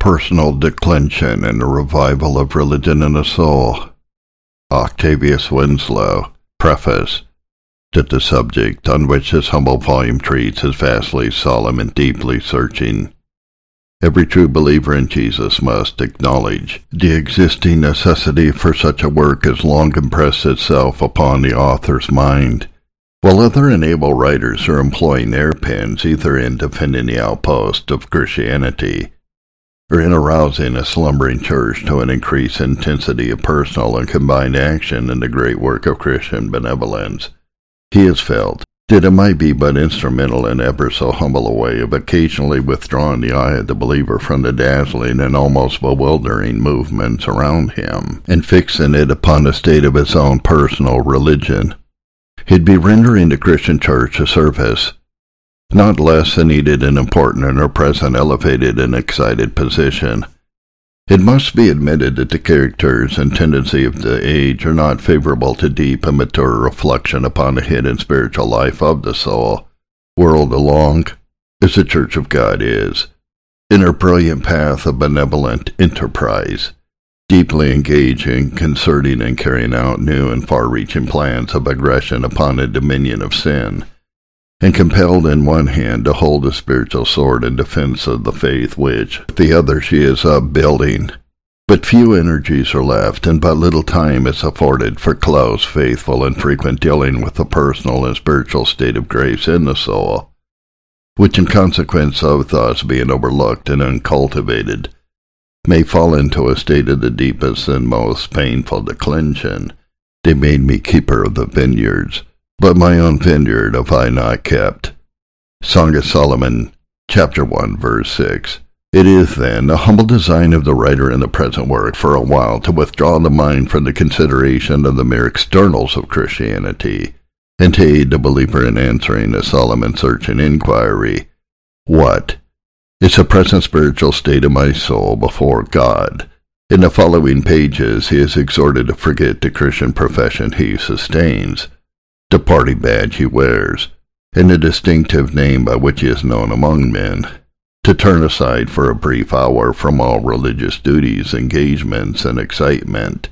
Personal Declension and a Revival of Religion in the Soul. Octavius Winslow. Preface. That the subject on which this humble volume treats is vastly solemn and deeply searching. Every true believer in Jesus must acknowledge the existing necessity for such a work has long impressed itself upon the author's mind. While other able writers are employing their pens either in defending the outpost of Christianity or in arousing a slumbering church to an increased intensity of personal and combined action in the great work of Christian benevolence. He has felt that it might be but instrumental in ever so humble a way of occasionally withdrawing the eye of the believer from the dazzling and almost bewildering movements around him, and fixing it upon the state of his own personal religion. He'd be rendering the Christian church a service not less than needed and important in her present elevated and excited position. It must be admitted that the characters and tendency of the age are not favorable to deep and mature reflection upon the hidden spiritual life of the soul, world along, as the Church of God is, in her brilliant path of benevolent enterprise, deeply engaging, concerting, and carrying out new and far-reaching plans of aggression upon the dominion of sin and compelled in one hand to hold a spiritual sword in defense of the faith which with the other she is upbuilding. But few energies are left, and but little time is afforded for close, faithful, and frequent dealing with the personal and spiritual state of grace in the soul, which in consequence of thus being overlooked and uncultivated, may fall into a state of the deepest and most painful declension. They made me keeper of the vineyards, but my own vineyard have I not kept. Song of Solomon, chapter 1, verse 6. It is, then, the humble design of the writer in the present work for a while to withdraw the mind from the consideration of the mere externals of Christianity, and to aid the believer in answering the solemn and searching inquiry, What is the present spiritual state of my soul before God? In the following pages he is exhorted to forget the Christian profession he sustains, the party badge he wears, and the distinctive name by which he is known among men, to turn aside for a brief hour from all religious duties, engagements, and excitement,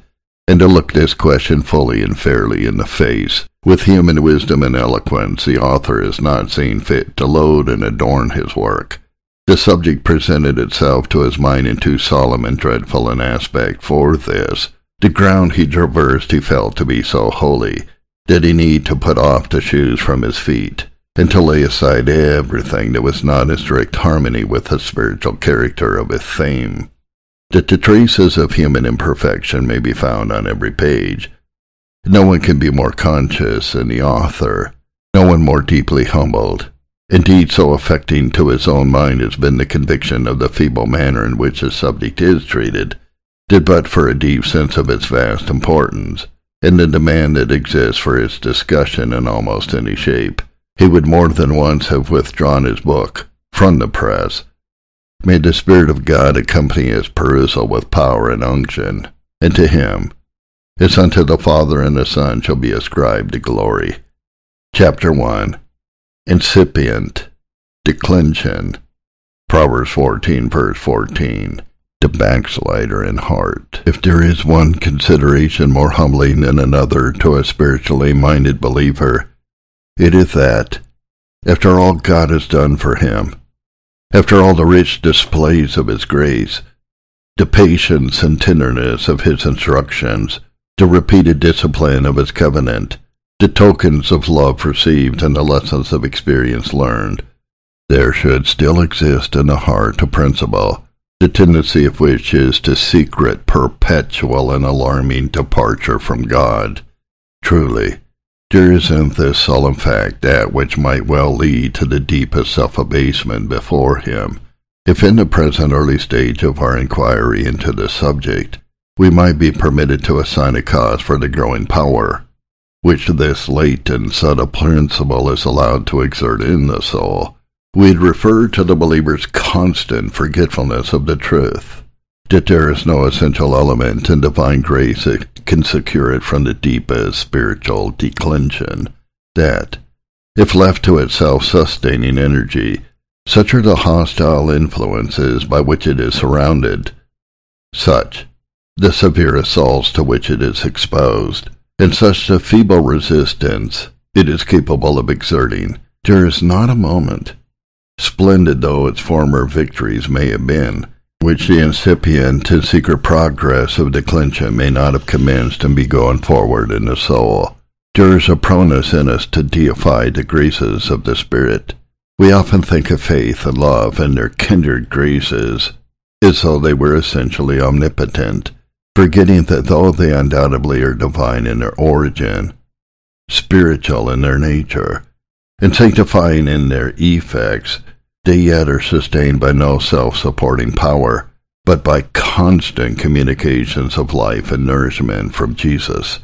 and to look this question fully and fairly in the face. With human wisdom and eloquence, the author has not seen fit to load and adorn his work. The subject presented itself to his mind in too solemn and dreadful an aspect for this. The ground he traversed he felt to be so holy did he need to put off the shoes from his feet and to lay aside everything that was not in strict harmony with the spiritual character of his theme? That the traces of human imperfection may be found on every page. No one can be more conscious than the author, no one more deeply humbled. Indeed, so affecting to his own mind has been the conviction of the feeble manner in which the subject is treated, did but for a deep sense of its vast importance and the demand that exists for its discussion in almost any shape. He would more than once have withdrawn his book from the press. May the Spirit of God accompany his perusal with power and unction, and to him, as unto the Father and the Son shall be ascribed the glory. Chapter 1 Incipient Declension Proverbs 14, verse 14 the backslider in heart. If there is one consideration more humbling than another to a spiritually minded believer, it is that, after all God has done for him, after all the rich displays of his grace, the patience and tenderness of his instructions, the repeated discipline of his covenant, the tokens of love received and the lessons of experience learned, there should still exist in the heart a principle the tendency of which is to secret perpetual and alarming departure from God. Truly, there is in this solemn fact that which might well lead to the deepest self-abasement before him, if in the present early stage of our inquiry into the subject, we might be permitted to assign a cause for the growing power, which this latent subtle principle is allowed to exert in the soul, We'd refer to the believer's constant forgetfulness of the truth, that there is no essential element in divine grace that can secure it from the deepest spiritual declension, that, if left to its self-sustaining energy, Such are the hostile influences by which it is surrounded. Such the severe assaults to which it is exposed, and such the feeble resistance it is capable of exerting. There is not a moment, splendid though its former victories may have been, which the incipient and secret progress of declension may not have commenced and be going forward in the soul. There is a proneness in us to deify the graces of the Spirit. We often think of faith and love and their kindred graces as though they were essentially omnipotent, forgetting that though they undoubtedly are divine in their origin, spiritual in their nature, and sanctifying in their effects, they yet are sustained by no self-supporting power, but by constant communications of life and nourishment from Jesus.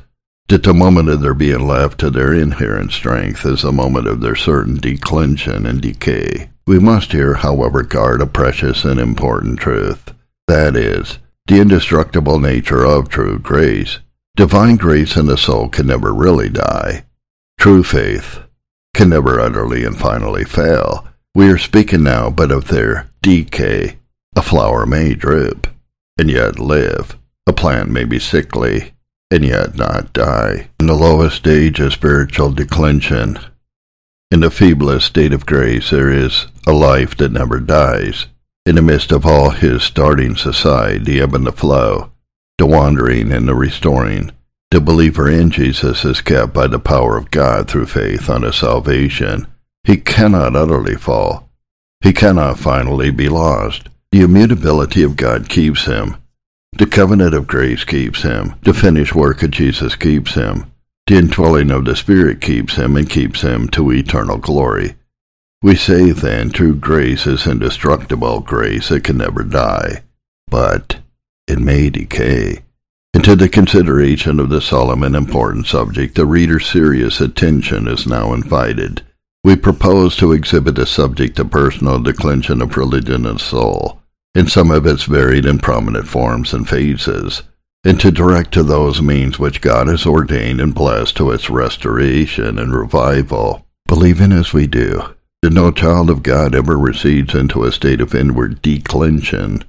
That the moment of their being left to their inherent strength is the moment of their certain declension and decay. We must here, however, guard a precious and important truth. That is, the indestructible nature of true grace. Divine grace in the soul can never really die. True faith can never utterly and finally fail we are speaking now but of their decay. A flower may droop, and yet live. A plant may be sickly, and yet not die. In the lowest stage of spiritual declension, in the feeblest state of grace, there is a life that never dies. In the midst of all his starting aside, the ebb and the flow, the wandering and the restoring, the believer in Jesus is kept by the power of God through faith unto salvation he cannot utterly fall. He cannot finally be lost. The immutability of God keeps him. The covenant of grace keeps him. The finished work of Jesus keeps him. The indwelling of the Spirit keeps him and keeps him to eternal glory. We say then true grace is indestructible grace it can never die, but it may decay. Into the consideration of this solemn and important subject the reader's serious attention is now invited. We propose to exhibit the subject of personal declension of religion and soul, in some of its varied and prominent forms and phases, and to direct to those means which God has ordained and blessed to its restoration and revival. Believing as we do that no child of God ever recedes into a state of inward declension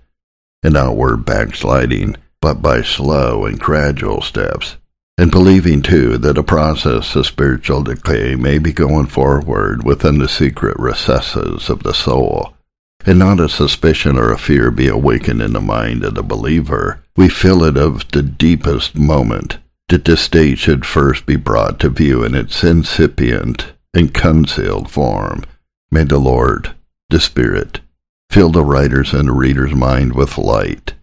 and outward backsliding, but by slow and gradual steps, and believing too that a process of spiritual decay may be going forward within the secret recesses of the soul, and not a suspicion or a fear be awakened in the mind of the believer, we feel it of the deepest moment that this state should first be brought to view in its incipient and concealed form. May the Lord, the Spirit, fill the writer's and the reader's mind with light,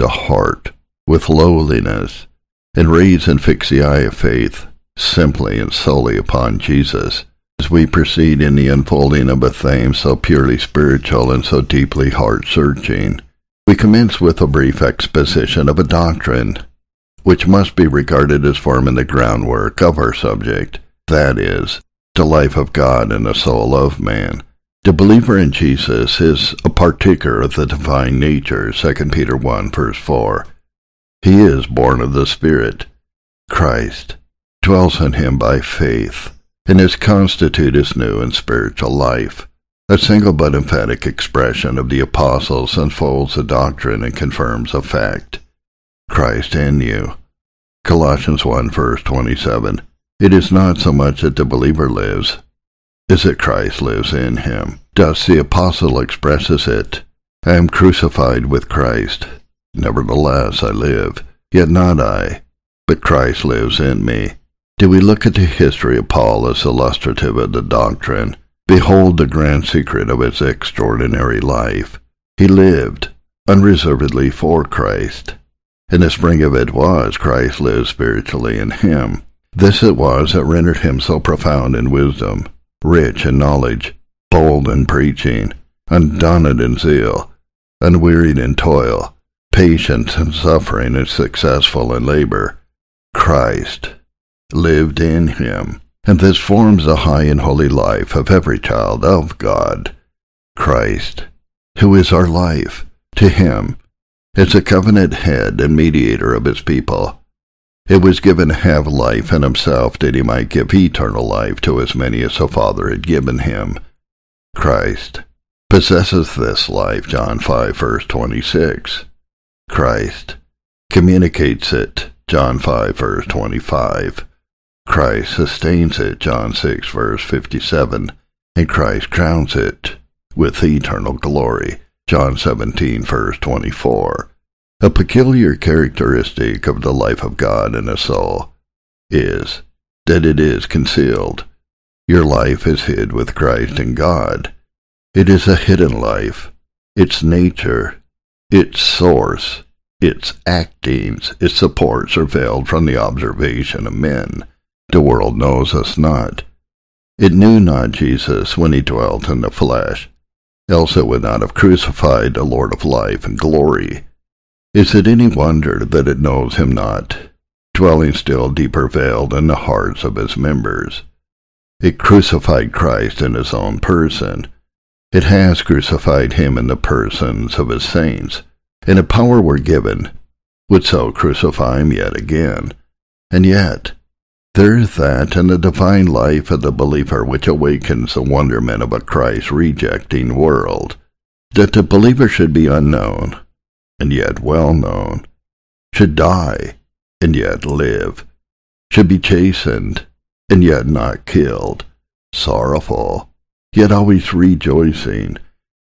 the heart with lowliness, and raise and fix the eye of faith simply and solely upon Jesus, as we proceed in the unfolding of a theme so purely spiritual and so deeply heart-searching. We commence with a brief exposition of a doctrine which must be regarded as forming the groundwork of our subject, that is, the life of God and the soul of man. The believer in Jesus is a partaker of the divine nature, 2 Peter 1 verse 4, he is born of the Spirit. Christ dwells in him by faith, and is constituted his new and spiritual life. A single but emphatic expression of the apostles unfolds a doctrine and confirms a fact. Christ in you. Colossians 1 verse 27. It is not so much that the believer lives, as that Christ lives in him. Thus the apostle expresses it. I am crucified with Christ. Nevertheless I live, yet not I, but Christ lives in me. Do we look at the history of Paul as illustrative of the doctrine? Behold the grand secret of his extraordinary life. He lived unreservedly for Christ, and the spring of it was Christ lived spiritually in him. This it was that rendered him so profound in wisdom, rich in knowledge, bold in preaching, undaunted in zeal, unwearied in toil, patient in suffering and successful in labor. Christ lived in him, and this forms the high and holy life of every child of God. Christ, who is our life, to him, is a covenant head and mediator of his people, it was given to have life in himself that he might give eternal life to as many as the Father had given him. Christ possesses this life, John 5, verse 26. Christ communicates it, John 5, verse 25. Christ sustains it, John 6, verse 57. And Christ crowns it with eternal glory, John 17, verse 24. A peculiar characteristic of the life of God in a soul is that it is concealed. Your life is hid with Christ in God. It is a hidden life. Its nature, its source, its actings, its supports are veiled from the observation of men. The world knows us not. It knew not Jesus when he dwelt in the flesh, else it would not have crucified the Lord of life and glory. Is it any wonder that it knows him not, dwelling still deeper veiled in the hearts of his members? It crucified Christ in his own person. It has crucified him in the persons of his saints, and if power were given, would so crucify him yet again. And yet, there is that in the divine life of the believer which awakens the wonderment of a Christ rejecting world, that the believer should be unknown, and yet well known, should die, and yet live, should be chastened, and yet not killed, sorrowful, yet always rejoicing,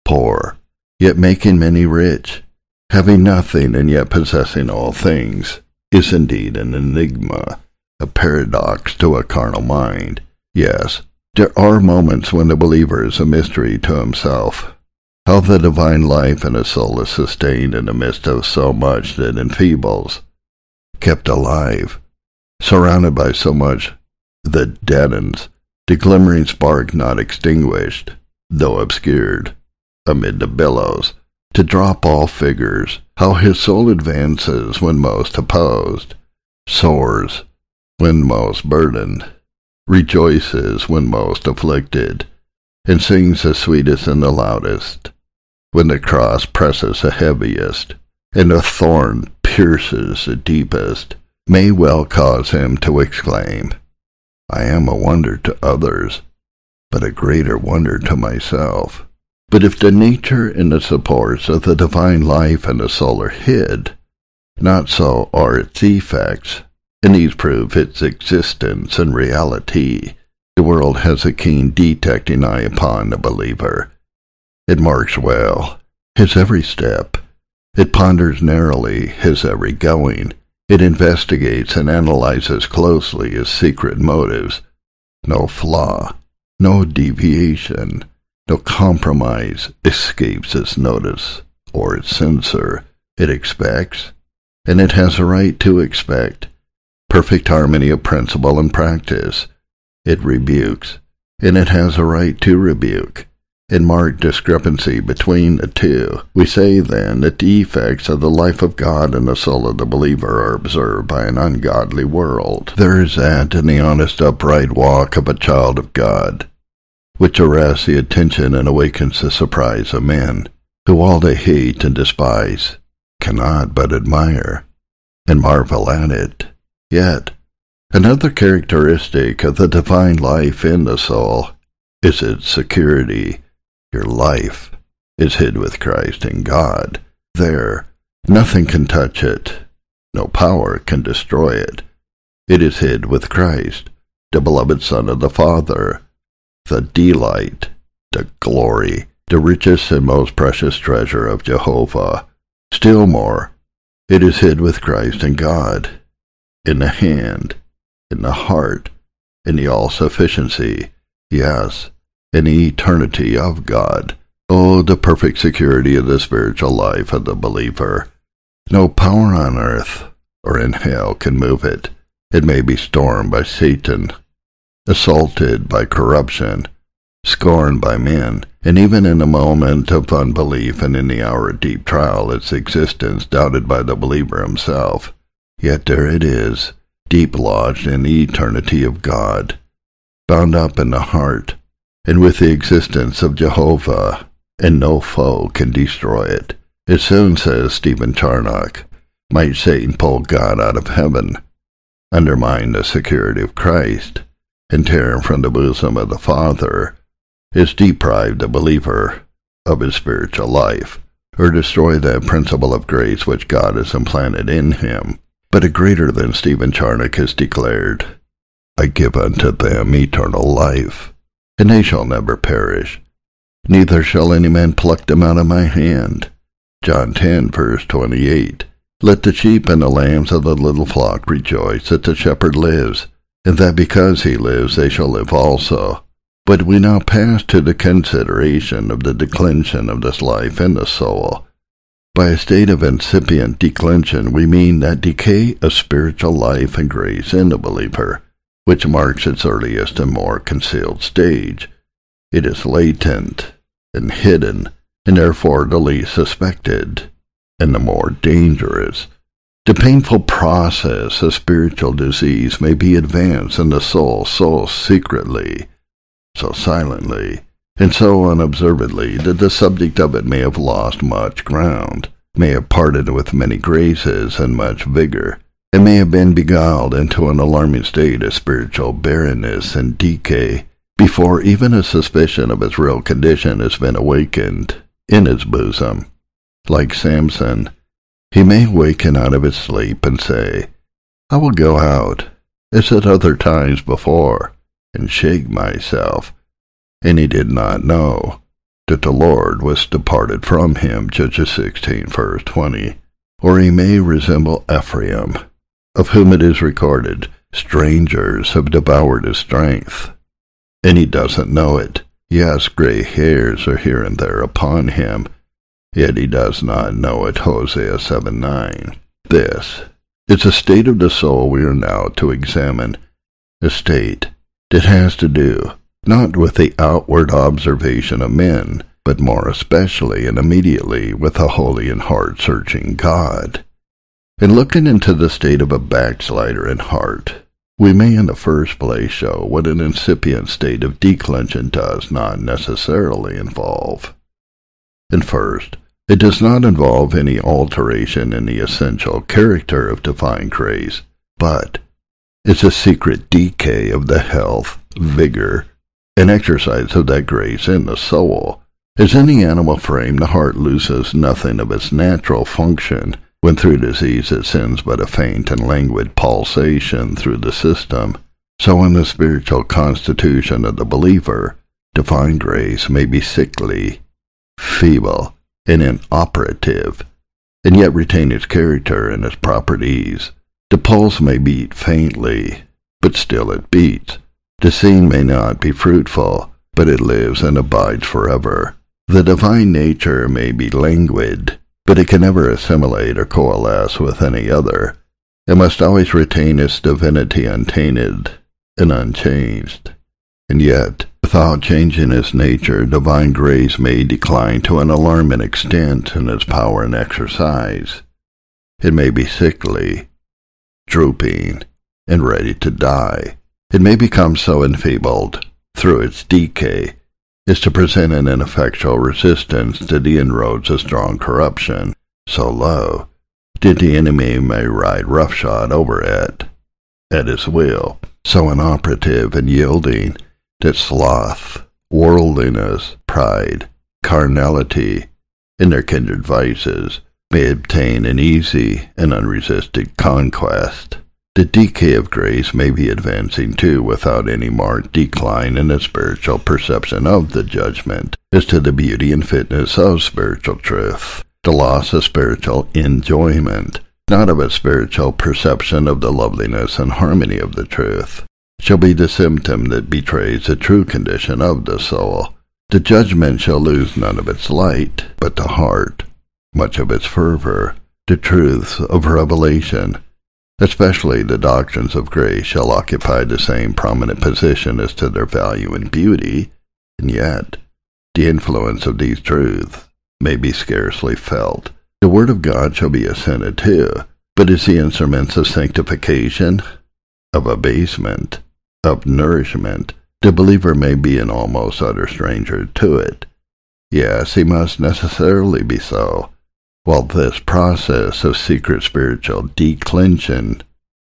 poor, yet making many rich, having nothing and yet possessing all things, is indeed an enigma, a paradox to a carnal mind. Yes, there are moments when the believer is a mystery to himself. How the divine life in a soul is sustained in the midst of so much that enfeebles, kept alive, surrounded by so much that deadens, the glimmering spark not extinguished, though obscured, amid the billows, to drop all figures, how his soul advances when most opposed, soars when most burdened, rejoices when most afflicted, and sings the sweetest and the loudest, when the cross presses the heaviest, and the thorn pierces the deepest, may well cause him to exclaim, I am a wonder to others, but a greater wonder to myself. But if the nature and the supports of the divine life and the soul are hid, not so are its effects, and these prove its existence and reality. The world has a keen detecting eye upon the believer. It marks well his every step. It ponders narrowly his every going, it investigates and analyzes closely his secret motives. No flaw, no deviation, no compromise escapes its notice or its censor. It expects, and it has a right to expect, perfect harmony of principle and practice. It rebukes, and it has a right to rebuke in marked discrepancy between the two. We say then that the effects of the life of God in the soul of the believer are observed by an ungodly world. There is that in the honest upright walk of a child of God, which arrests the attention and awakens the surprise of men, who all they hate and despise cannot but admire and marvel at it. Yet, another characteristic of the divine life in the soul is its security your life is hid with Christ in God. There, nothing can touch it. No power can destroy it. It is hid with Christ, the beloved Son of the Father, the delight, the glory, the richest and most precious treasure of Jehovah. Still more, it is hid with Christ in God, in the hand, in the heart, in the all-sufficiency, yes, in the eternity of God. Oh, the perfect security of the spiritual life of the believer. No power on earth or in hell can move it. It may be stormed by Satan, assaulted by corruption, scorned by men, and even in a moment of unbelief and in the hour of deep trial, its existence doubted by the believer himself. Yet there it is, deep lodged in the eternity of God, bound up in the heart, and with the existence of Jehovah, and no foe can destroy it. It soon, says Stephen Charnock, might Satan pull God out of heaven, undermine the security of Christ, and tear him from the bosom of the Father, is deprived the believer of his spiritual life, or destroy that principle of grace which God has implanted in him. But a greater than Stephen Charnock has declared, I give unto them eternal life, and they shall never perish, neither shall any man pluck them out of my hand. John 10, verse 28. Let the sheep and the lambs of the little flock rejoice that the shepherd lives, and that because he lives they shall live also. But we now pass to the consideration of the declension of this life in the soul. By a state of incipient declension, we mean that decay of spiritual life and grace in the believer, which marks its earliest and more concealed stage. It is latent and hidden, and therefore the least suspected, and the more dangerous. The painful process of spiritual disease may be advanced in the soul so secretly so silently, and so unobservedly that the subject of it may have lost much ground, may have parted with many graces and much vigor, and may have been beguiled into an alarming state of spiritual barrenness and decay before even a suspicion of its real condition has been awakened in his bosom. Like Samson, he may waken out of his sleep and say, I will go out, as at other times before, and shake myself. And he did not know that the Lord was departed from him, Judges 16, verse 20. Or he may resemble Ephraim, of whom it is recorded, strangers have devoured his strength. And he doesn't know it. Yes, gray hairs are here and there upon him, yet he does not know it, Hosea 7, 9. This is a state of the soul we are now to examine, a state that has to do not with the outward observation of men, but more especially and immediately with a holy and heart-searching God. In looking into the state of a backslider in heart, we may in the first place show what an incipient state of declension does not necessarily involve. And first, it does not involve any alteration in the essential character of divine grace, but it's a secret decay of the health, vigor, and exercise of that grace in the soul. As in the animal frame, the heart loses nothing of its natural function when through disease it sends but a faint and languid pulsation through the system. So in the spiritual constitution of the believer, divine grace may be sickly, feeble, and inoperative, and yet retain its character and its properties. The pulse may beat faintly, but still it beats. The seed may not be fruitful, but it lives and abides forever. The divine nature may be languid, but it can never assimilate or coalesce with any other. It must always retain its divinity untainted and unchanged. And yet, without changing its nature, divine grace may decline to an alarming extent in its power and exercise. It may be sickly, drooping, and ready to die. It may become so enfeebled through its decay as to present an ineffectual resistance to the inroads of strong corruption, so low that the enemy may ride roughshod over it at his will, so inoperative and yielding that sloth, worldliness, pride, carnality, and their kindred vices may obtain an easy and unresisted conquest. The decay of grace may be advancing too without any marked decline in the spiritual perception of the judgment as to the beauty and fitness of spiritual truth, the loss of spiritual enjoyment, not of a spiritual perception of the loveliness and harmony of the truth, shall be the symptom that betrays the true condition of the soul. The judgment shall lose none of its light, but the heart, much of its fervor, the truths of revelation, especially the doctrines of grace, shall occupy the same prominent position as to their value and beauty, and yet the influence of these truths may be scarcely felt. The Word of God shall be assented to, but as the instruments of sanctification, of abasement, of nourishment, the believer may be an almost utter stranger to it. Yes, he must necessarily be so, while this process of secret spiritual declension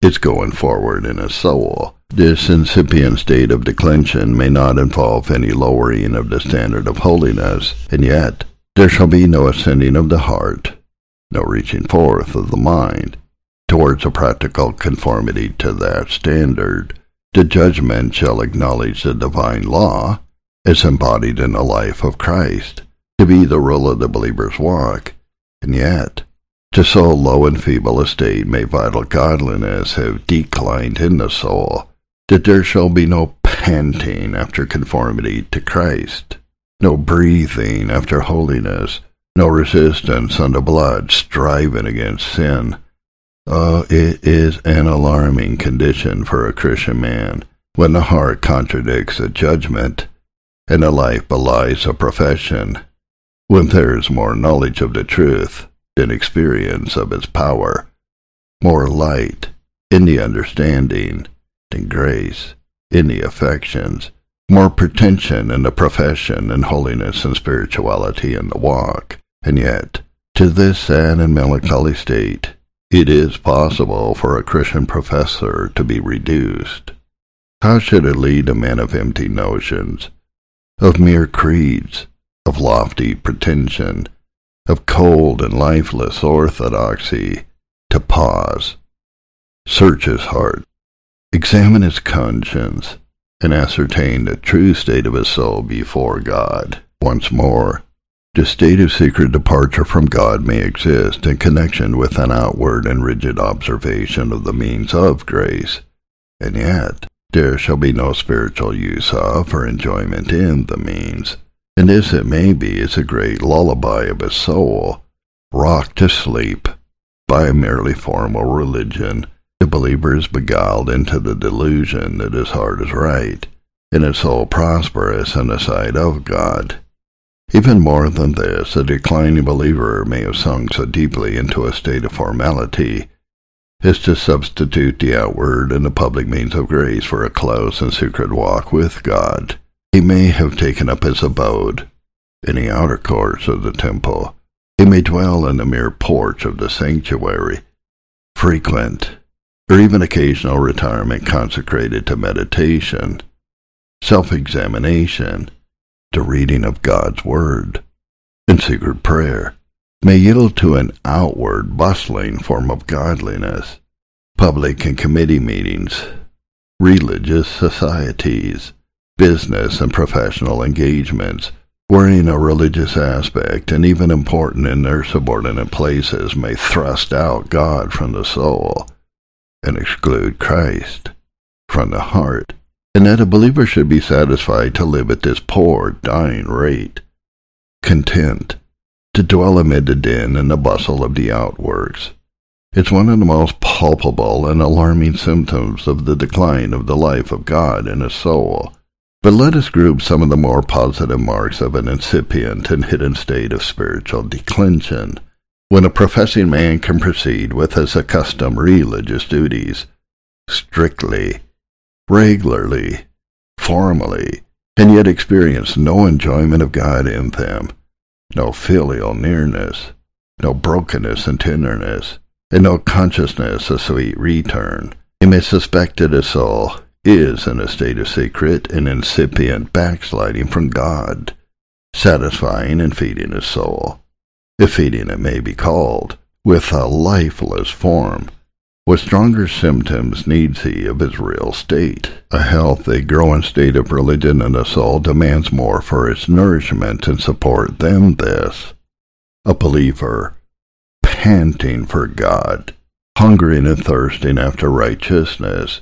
is going forward in a soul, This incipient state of declension may not involve any lowering of the standard of holiness, and yet there shall be no ascending of the heart, no reaching forth of the mind towards a practical conformity to that standard. The judgment shall acknowledge the divine law as embodied in the life of Christ to be the rule of the believer's walk, and yet to so low and feeble a state may vital godliness have declined in the soul that there shall be no panting after conformity to Christ, no breathing after holiness, no resistance unto blood, striving against sin. Oh, it is an alarming condition for a Christian man when the heart contradicts a judgment and the life belies a profession, when there is more knowledge of the truth than experience of its power, more light in the understanding and grace in the affections, more pretension in the profession and holiness and spirituality in the walk. And yet, to this sad and melancholy state, it is possible for a Christian professor to be reduced. How should it lead a man of empty notions, of mere creeds, of lofty pretension, of cold and lifeless orthodoxy, to pause, search his heart, examine his conscience, and ascertain the true state of his soul before God. Once more, the state of secret departure from God may exist in connection with an outward and rigid observation of the means of grace, and yet there shall be no spiritual use of or enjoyment in the means. And this, it may be, is a great lullaby of a soul, rocked to sleep by a merely formal religion the believer is beguiled into the delusion that his heart is right, and his soul prosperous in the sight of God. Even more than this, a declining believer may have sunk so deeply into a state of formality as to substitute the outward and the public means of grace for a close and secret walk with God. He may have taken up his abode in the outer courts of the temple. He may dwell in the mere porch of the sanctuary, frequent or even occasional retirement consecrated to meditation, self-examination, to reading of God's Word, and secret prayer, may yield to an outward, bustling form of godliness, public and committee meetings, religious societies, business and professional engagements, wearing a religious aspect and even important in their subordinate places may thrust out God from the soul and exclude Christ from the heart, and that a believer should be satisfied to live at this poor, dying rate, content to dwell amid the din and the bustle of the outworks. It's one of the most palpable and alarming symptoms of the decline of the life of God in a soul. But let us group some of the more positive marks of an incipient and hidden state of spiritual declension. When a professing man can proceed with his accustomed religious duties, strictly, regularly, formally, and yet experience no enjoyment of God in them, no filial nearness, no brokenness and tenderness, and no consciousness of sweet return, he may suspect it is soul is in a state of secret and incipient backsliding from God, satisfying and feeding his soul if feeding it may be called, with a lifeless form. What stronger symptoms needs he of his real state? A healthy, growing state of religion in the soul demands more for its nourishment and support than this. A believer, panting for God, hungering and thirsting after righteousness,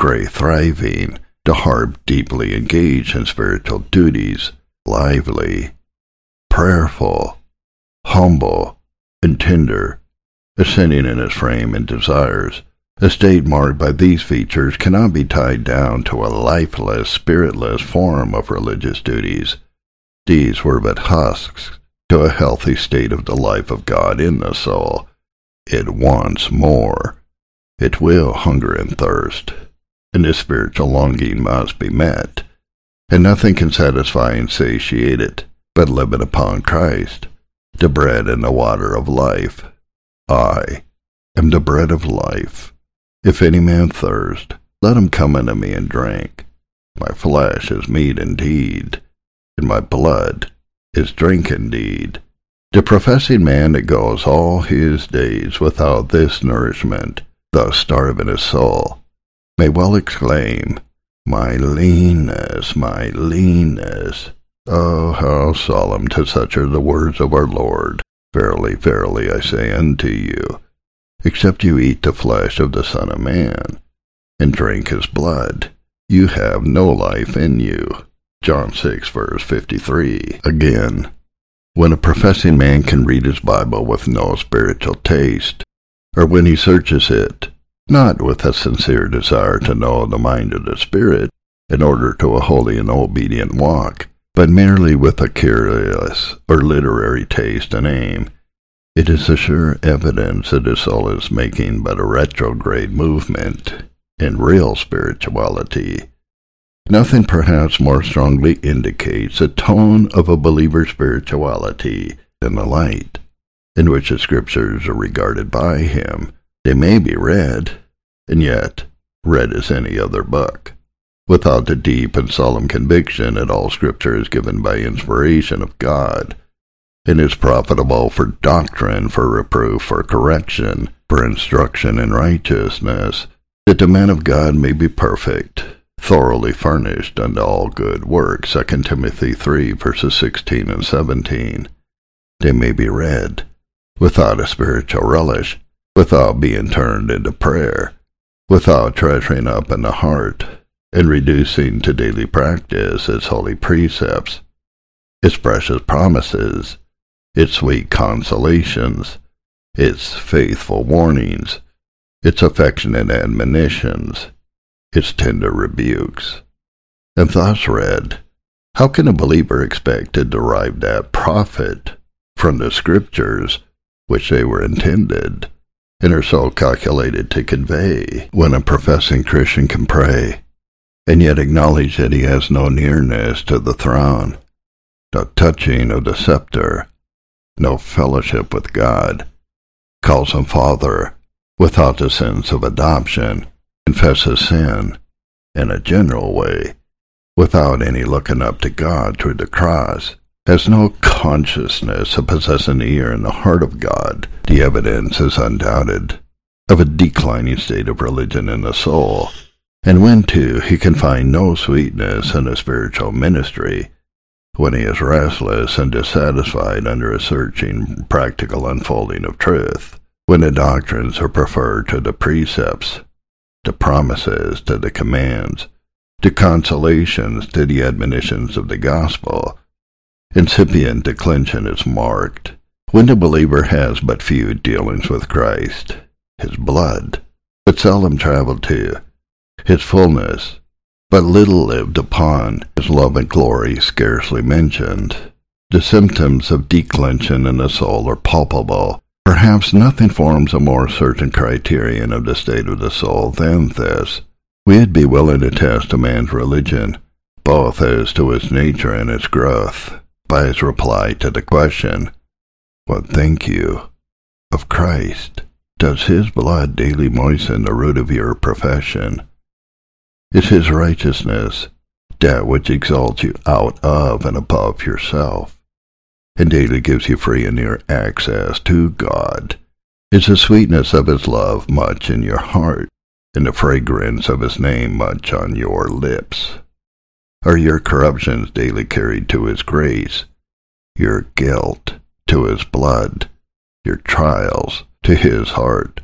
great thriving, the heart deeply engaged in spiritual duties, lively, prayerful, humble, and tender, ascending in his frame and desires. A state marked by these features cannot be tied down to a lifeless, spiritless form of religious duties. These were but husks to a healthy state of the life of God in the soul. It wants more. It will hunger and thirst, and this spiritual longing must be met, and nothing can satisfy and satiate it but living upon Christ the bread and the water of life. I am the bread of life. If any man thirst, Let him come unto me and drink. My flesh is meat indeed, and my blood is drink indeed. The professing man that goes all his days without this nourishment, thus starving his soul, may well exclaim, My leanness, my leanness. Oh, how solemn to such are the words of our Lord. Verily, verily, I say unto you, except you eat the flesh of the Son of Man, and drink his blood, you have no life in you. John 6, verse 53. Again, when a professing man can read his Bible with no spiritual taste, or when he searches it, not with a sincere desire to know the mind of the Spirit in order to a holy and obedient walk, but merely with a curious or literary taste and aim, it is a sure evidence that his soul is making but a retrograde movement in real spirituality. Nothing perhaps more strongly indicates the tone of a believer's spirituality than the light in which the scriptures are regarded by him. They may be read, and yet read as any other book without the deep and solemn conviction that all Scripture is given by inspiration of God, and is profitable for doctrine, for reproof, for correction, for instruction in righteousness, that the man of God may be perfect, thoroughly furnished unto all good work. 2 Timothy 3 verses 16 and 17. They may be read without a spiritual relish, without being turned into prayer, without treasuring up in the heart and reducing to daily practice its holy precepts, its precious promises, its sweet consolations, its faithful warnings, its affectionate admonitions, its tender rebukes. And thus read, how can a believer expect to derive that profit from the Scriptures which they were intended and are so calculated to convey when a professing Christian can pray and yet acknowledge that he has no nearness to the throne, no touching of the scepter, no fellowship with God, calls him Father without the sense of adoption, confesses sin in a general way, without any looking up to God through the cross, has no consciousness of possessing the ear and the heart of God. The evidence is undoubted of a declining state of religion in the soul. And when, too, he can find no sweetness in a spiritual ministry, when he is restless and dissatisfied under a searching, practical unfolding of truth, when the doctrines are preferred to the precepts, the promises to the commands, the consolations to the admonitions of the gospel, incipient declension is marked, when the believer has but few dealings with Christ, his blood, but seldom traveled to, his fullness, but little lived upon, his love and glory scarcely mentioned. The symptoms of declension in the soul are palpable. Perhaps nothing forms a more certain criterion of the state of the soul than this. We'd be willing to test a man's religion, both as to its nature and its growth, by his reply to the question, What think you of Christ? Does his blood daily moisten the root of your profession? is his righteousness, that which exalts you out of and above yourself, and daily gives you free and near access to God. Is the sweetness of his love much in your heart, and the fragrance of his name much on your lips? Are your corruptions daily carried to his grace, your guilt to his blood, your trials to his heart?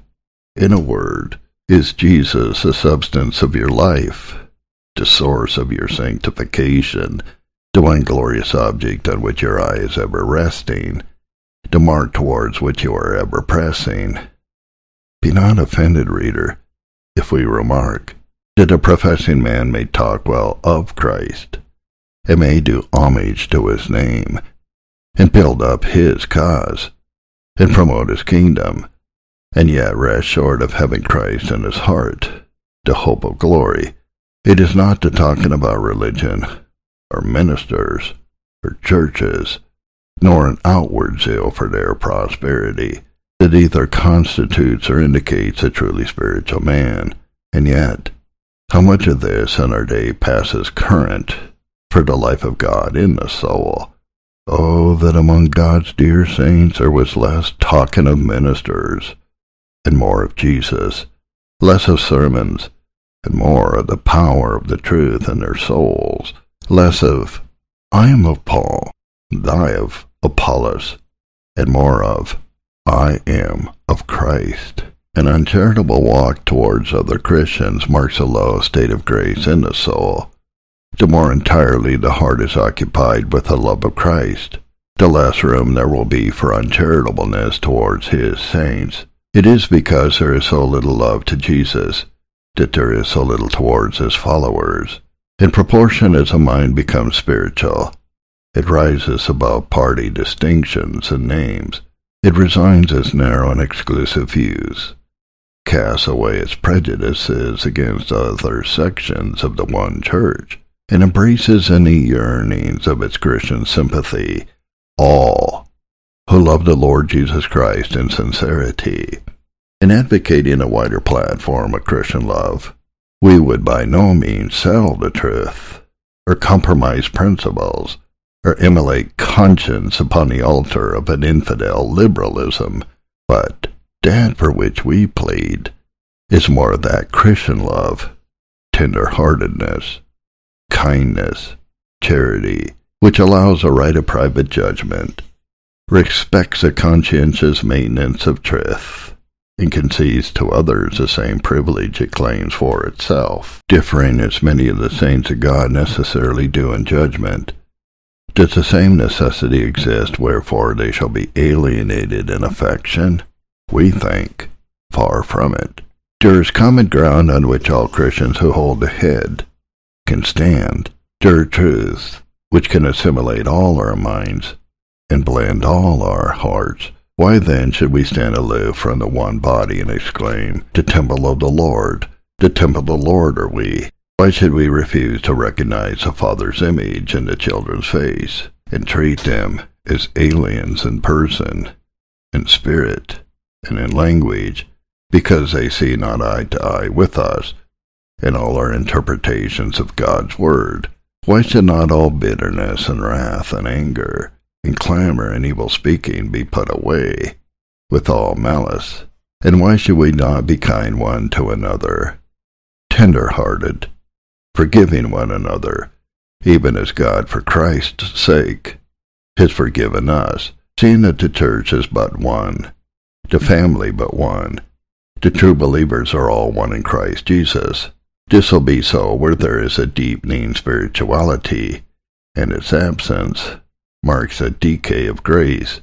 In a word, is Jesus the substance of your life, the source of your sanctification, the one glorious object on which your eye is ever resting, the mark towards which you are ever pressing? Be not offended, reader, if we remark that a professing man may talk well of Christ, and may do homage to his name, and build up his cause, and promote his kingdom, and yet rest short of having Christ in his heart, the hope of glory. It is not the talking about religion, or ministers, or churches, nor an outward zeal for their prosperity, that either constitutes or indicates a truly spiritual man, and yet How much of this in our day passes current for the life of God in the soul? Oh, that among God's dear saints there was less talking of ministers and more of Jesus, less of sermons and more of the power of the truth in their souls, less of, I am of Paul, thy of Apollos, and more of, I am of Christ. An uncharitable walk towards other Christians marks a low state of grace in the soul. The more entirely the heart is occupied with the love of Christ, the less room there will be for uncharitableness towards his saints. It is because there is so little love to Jesus that there is so little towards his followers. In proportion as a mind becomes spiritual, it rises above party distinctions and names. It resigns its narrow and exclusive views, casts away its prejudices against other sections of the one church, and embraces any yearnings of its Christian sympathy, all who love the Lord Jesus Christ in sincerity. In advocating a wider platform of Christian love, we would by no means sell the truth, or compromise principles, or immolate conscience upon the altar of an infidel liberalism, but for which we plead is more that Christian love, tender-heartedness, kindness, charity, which allows a right of private judgment, respects a conscientious maintenance of truth, and concedes to others the same privilege it claims for itself, differing as many of the saints of God necessarily do in judgment. Does the same necessity exist wherefore they shall be alienated in affection? We think, far from it. There is common ground on which all Christians who hold the head can stand. There are truths which can assimilate all our minds and blend all our hearts. Why then should we stand aloof from the one body and exclaim, The temple of the Lord, the temple of the Lord are we? Why should we refuse to recognize the Father's image in the children's face, and treat them as aliens in person, and spirit, and in language, because they see not eye to eye with us in all our interpretations of God's word? Why should not all bitterness and wrath and anger and clamor and evil speaking be put away with all malice? And why should we not be kind one to another, tender hearted, forgiving one another, even as God for Christ's sake has forgiven us, seeing that the church is but one, the family but one, the true believers are all one in Christ Jesus. This will be so where there is a deepening spirituality, and its absence marks a decay of grace,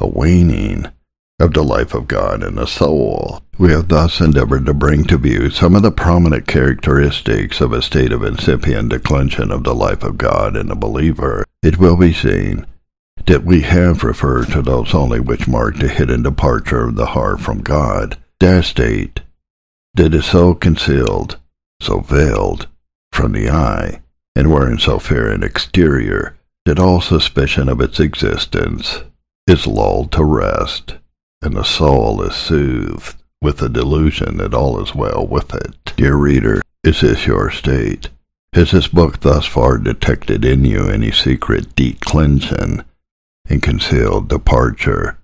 a waning of the life of God in the soul. We have thus endeavored to bring to view some of the prominent characteristics of a state of incipient declension of the life of God in the believer. It will be seen that we have referred to those only which mark the hidden departure of the heart from God. State that is so concealed so veiled from the eye, and wearing so fair an exterior, that all suspicion of its existence is lulled to rest, and the soul is soothed with the delusion that all is well with it. Dear reader, is this your state? Has this book thus far detected in you any secret declension and concealed departure,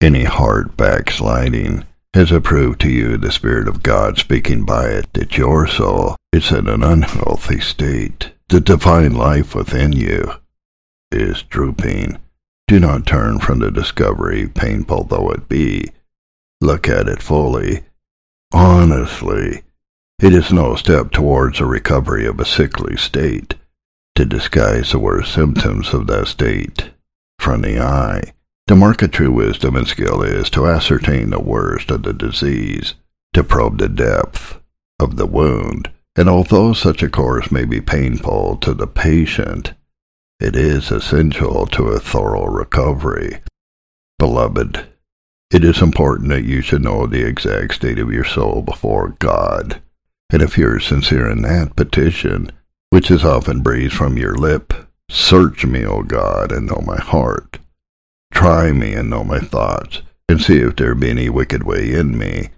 any hard backsliding, has approved to you the Spirit of God speaking by it that your soul is in an unhealthy state. The divine life within you is drooping. Do not turn from the discovery, painful though it be. Look at it fully. Honestly, it is no step towards a recovery of a sickly state to disguise the worst symptoms of that state from the eye. To mark a true wisdom and skill is to ascertain the worst of the disease, to probe the depth of the wound, and although such a course may be painful to the patient, it is essential to a thorough recovery. Beloved, it is important that you should know the exact state of your soul before God, and if you are sincere in that petition, which is often breathed from your lip, Search me, O God, and know my heart Try me and know my thoughts, and see if there be any wicked way in me,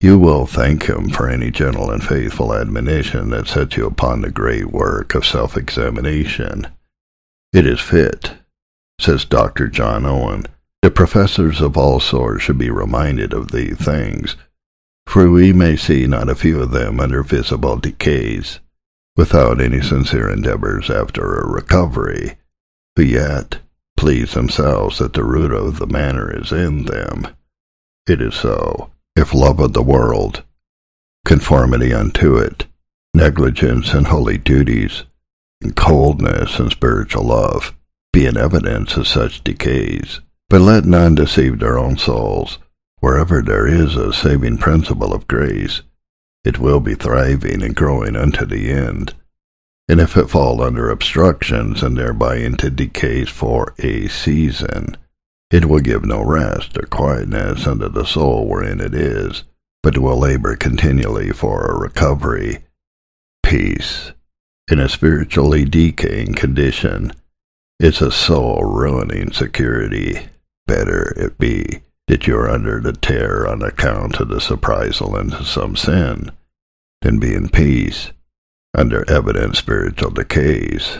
You will thank him for any gentle and faithful admonition that sets you upon the great work of self examination. It is fit, says Dr. John Owen, that professors of all sorts should be reminded of these things, for we may see not a few of them under visible decays, without any sincere endeavors after a recovery, who yet please themselves that the root of the matter is in them. It is so. If love of the world, conformity unto it, negligence in holy duties, and coldness in spiritual love, be an evidence of such decays. But let none deceive their own souls. Wherever there is a saving principle of grace, it will be thriving and growing unto the end. And if it fall under obstructions and thereby into decays for a season, it will give no rest or quietness unto the soul wherein it is, but will labor continually for a recovery, peace. In a spiritually decaying condition, it's a soul ruining security. Better it be that you're under the terror on account of the surprisal into some sin, then be in peace under evident spiritual decays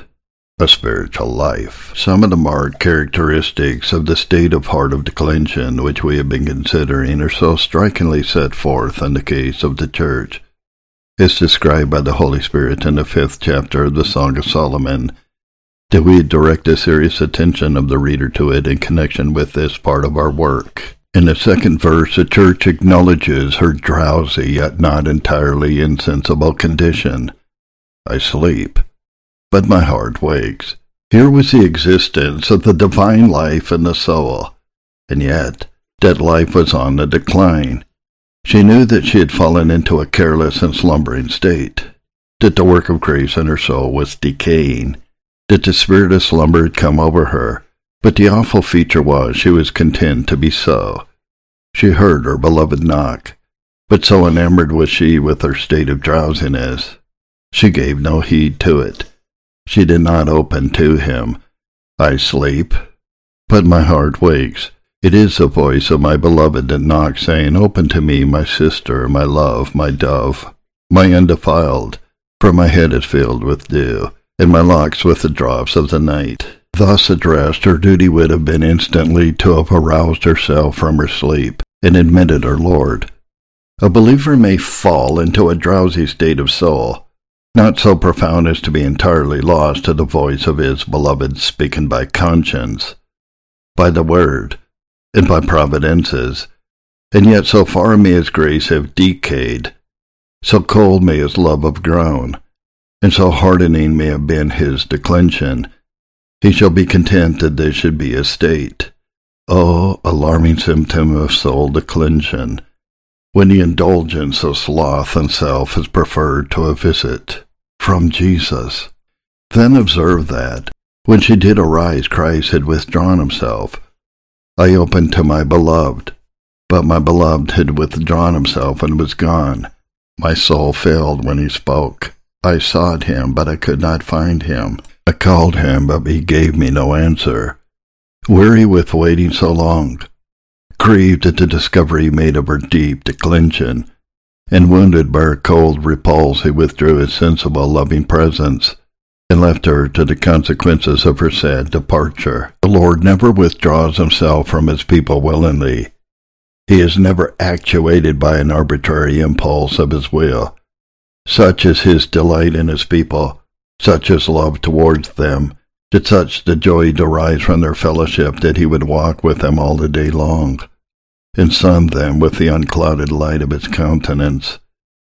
a spiritual life. Some of the marked characteristics of the state of heart of declension which we have been considering are so strikingly set forth in the case of the church. It's described by the Holy Spirit in the fifth chapter of the Song of Solomon that we direct a serious attention of the reader to it in connection with this part of our work. In the second verse, the church acknowledges her drowsy yet not entirely insensible condition. I sleep but my heart wakes. Here was the existence of the divine life in the soul, and yet that life was on the decline. She knew that she had fallen into a careless and slumbering state, that the work of grace in her soul was decaying, that the spirit of slumber had come over her, but the awful feature was she was content to be so. She heard her beloved knock, but so enamored was she with her state of drowsiness, she gave no heed to it she did not open to him. I sleep, but my heart wakes. It is the voice of my beloved that knocks, saying, Open to me, my sister, my love, my dove, my undefiled, for my head is filled with dew, and my locks with the drops of the night. Thus addressed, her duty would have been instantly to have aroused herself from her sleep and admitted her Lord. A believer may fall into a drowsy state of soul, not so profound as to be entirely lost to the voice of his beloved speaking by conscience, by the word, and by providences, and yet so far may his grace have decayed, so cold may his love have grown, and so hardening may have been his declension, he shall be content that there should be a state. Oh, alarming symptom of soul declension! when the indulgence of sloth and self is preferred to a visit from Jesus. Then observe that, when she did arise, Christ had withdrawn himself. I opened to my beloved, but my beloved had withdrawn himself and was gone. My soul failed when he spoke. I sought him, but I could not find him. I called him, but he gave me no answer. Weary with waiting so long, grieved at the discovery made of her deep declension, and wounded by her cold repulse, he withdrew his sensible, loving presence and left her to the consequences of her sad departure. The Lord never withdraws himself from his people willingly. He is never actuated by an arbitrary impulse of his will. Such is his delight in his people, such his love towards them, that such the joy derives from their fellowship that he would walk with them all the day long and sun them with the unclouded light of his countenance.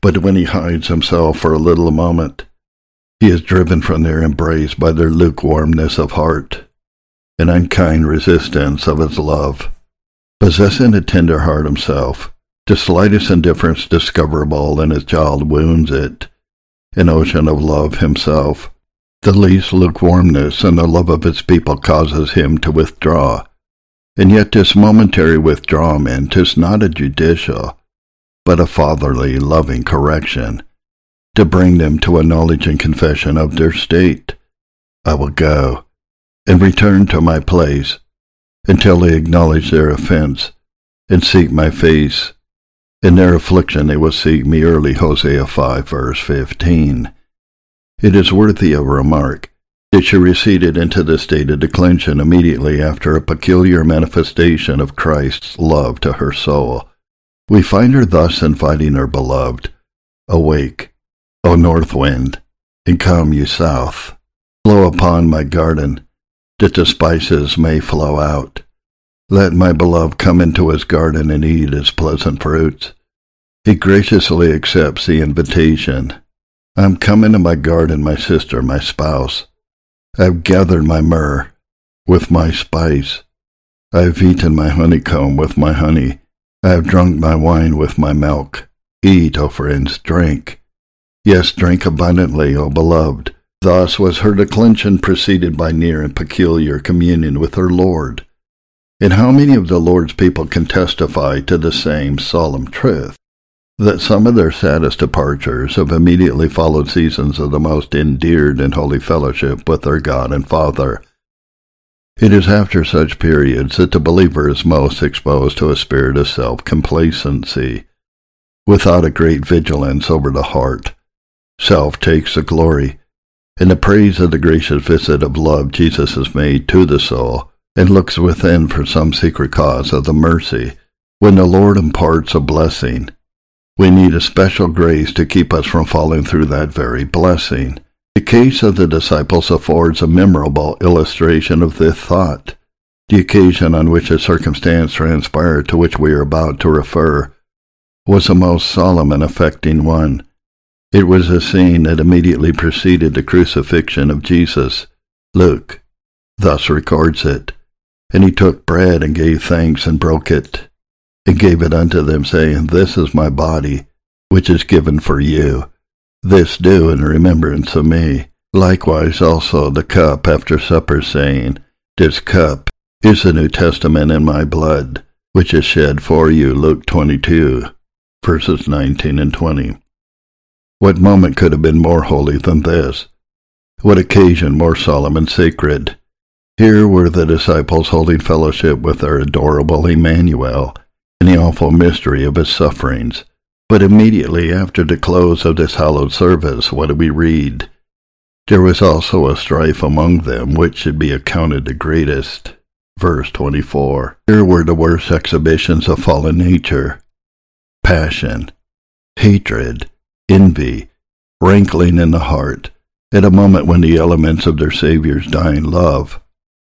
But when he hides himself for a little moment, he is driven from their embrace by their lukewarmness of heart, and unkind resistance of his love. Possessing a tender heart himself, the slightest indifference discoverable in his child wounds it, an ocean of love himself. The least lukewarmness in the love of his people causes him to withdraw, and yet this momentary withdrawment is not a judicial, but a fatherly, loving correction, to bring them to a knowledge and confession of their state. I will go and return to my place until they acknowledge their offense and seek my face In their affliction they will seek me early, Hosea 5, verse 15. It is worthy of remark that she receded into the state of declension immediately after a peculiar manifestation of Christ's love to her soul. We find her thus inviting her beloved, Awake, O north wind, and come, you south. Blow upon my garden, that the spices may flow out. Let my beloved come into his garden and eat his pleasant fruits. He graciously accepts the invitation. I'm come into my garden, my sister, my spouse. I've gathered my myrrh with my spice. I've eaten my honeycomb with my honey. I have drunk my wine with my milk. Eat, O friends, drink. Yes, drink abundantly, O beloved. Thus was her declension preceded by near and peculiar communion with her Lord. And how many of the Lord's people can testify to the same solemn truth? That some of their saddest departures have immediately followed seasons of the most endeared and holy fellowship with their God and Father. It is after such periods that the believer is most exposed to a spirit of self-complacency. Without a great vigilance over the heart, self takes the glory, and the praise of the gracious visit of love Jesus has made to the soul and looks within for some secret cause of the mercy. When the Lord imparts a blessing, we need a special grace to keep us from falling through that very blessing. The case of the disciples affords a memorable illustration of this thought. The occasion on which a circumstance transpired to which we are about to refer was a most solemn and affecting one. It was a scene that immediately preceded the crucifixion of Jesus. Luke thus records it. And he took bread and gave thanks and broke it, and gave it unto them, saying, This is my body, which is given for you. This do in remembrance of me. Likewise also the cup after supper, saying, This cup is the New Testament in my blood, which is shed for you. Luke 22, verses 19 and 20. What moment could have been more holy than this? What occasion more solemn and sacred? Here were the disciples holding fellowship with their adorable Emmanuel in the awful mystery of his sufferings. But immediately after the close of this hallowed service, what do we read? There was also a strife among them which should be accounted the greatest. Verse 24. Here were the worst exhibitions of fallen nature passion, hatred, envy, rankling in the heart, at a moment when the elements of their Saviour's dying love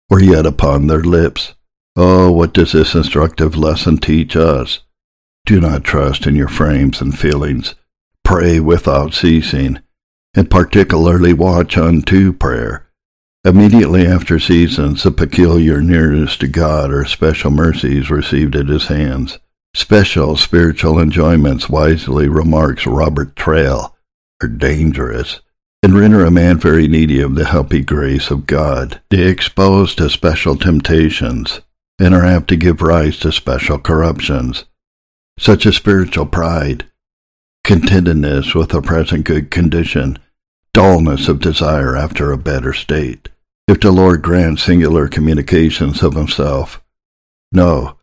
were yet upon their lips. Oh, what does this instructive lesson teach us? Do not trust in your frames and feelings. Pray without ceasing, and particularly watch unto prayer. Immediately after seasons of peculiar nearness to God or special mercies received at his hands, special spiritual enjoyments, wisely remarks Robert Traill, are dangerous and render a man very needy of the helping grace of God. They expose to special temptations and are apt to give rise to special corruptions, such as spiritual pride, contentedness with a present good condition, dullness of desire after a better state. If the Lord grants singular communications of himself, know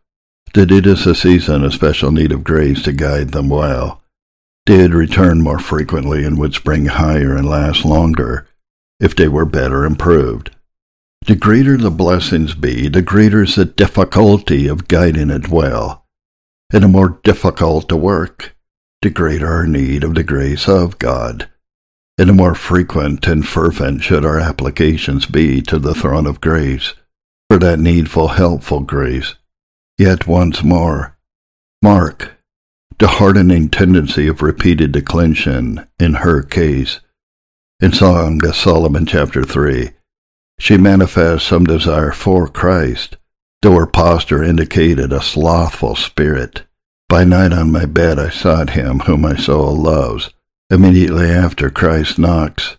that it is a season of special need of grace to guide them well did return more frequently and would spring higher and last longer if they were better improved. The greater the blessings be, the greater is the difficulty of guiding it well, and the more difficult to work, the greater our need of the grace of God, and the more frequent and fervent should our applications be to the throne of grace for that needful, helpful grace. Yet once more, mark the hardening tendency of repeated declension in her case. In Song of Solomon chapter 3, she manifests some desire for Christ, though her posture indicated a slothful spirit. By night on my bed I sought him whom my soul loves. Immediately after Christ knocks,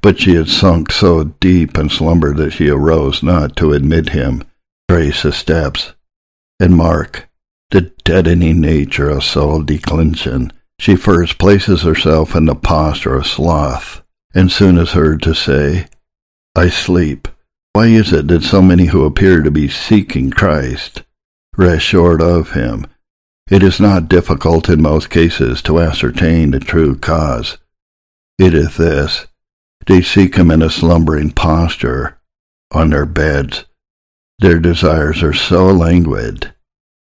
but she had sunk so deep in slumber that she arose not to admit him. Trace his steps, and mark the deadening nature of soul declension, she first places herself in the posture of sloth, and soon is heard to say, I sleep. Why is it that so many who appear to be seeking Christ rest short of him, It is not difficult in most cases to ascertain the true cause. It is this. They seek him in a slumbering posture, on their beds. Their desires are so languid,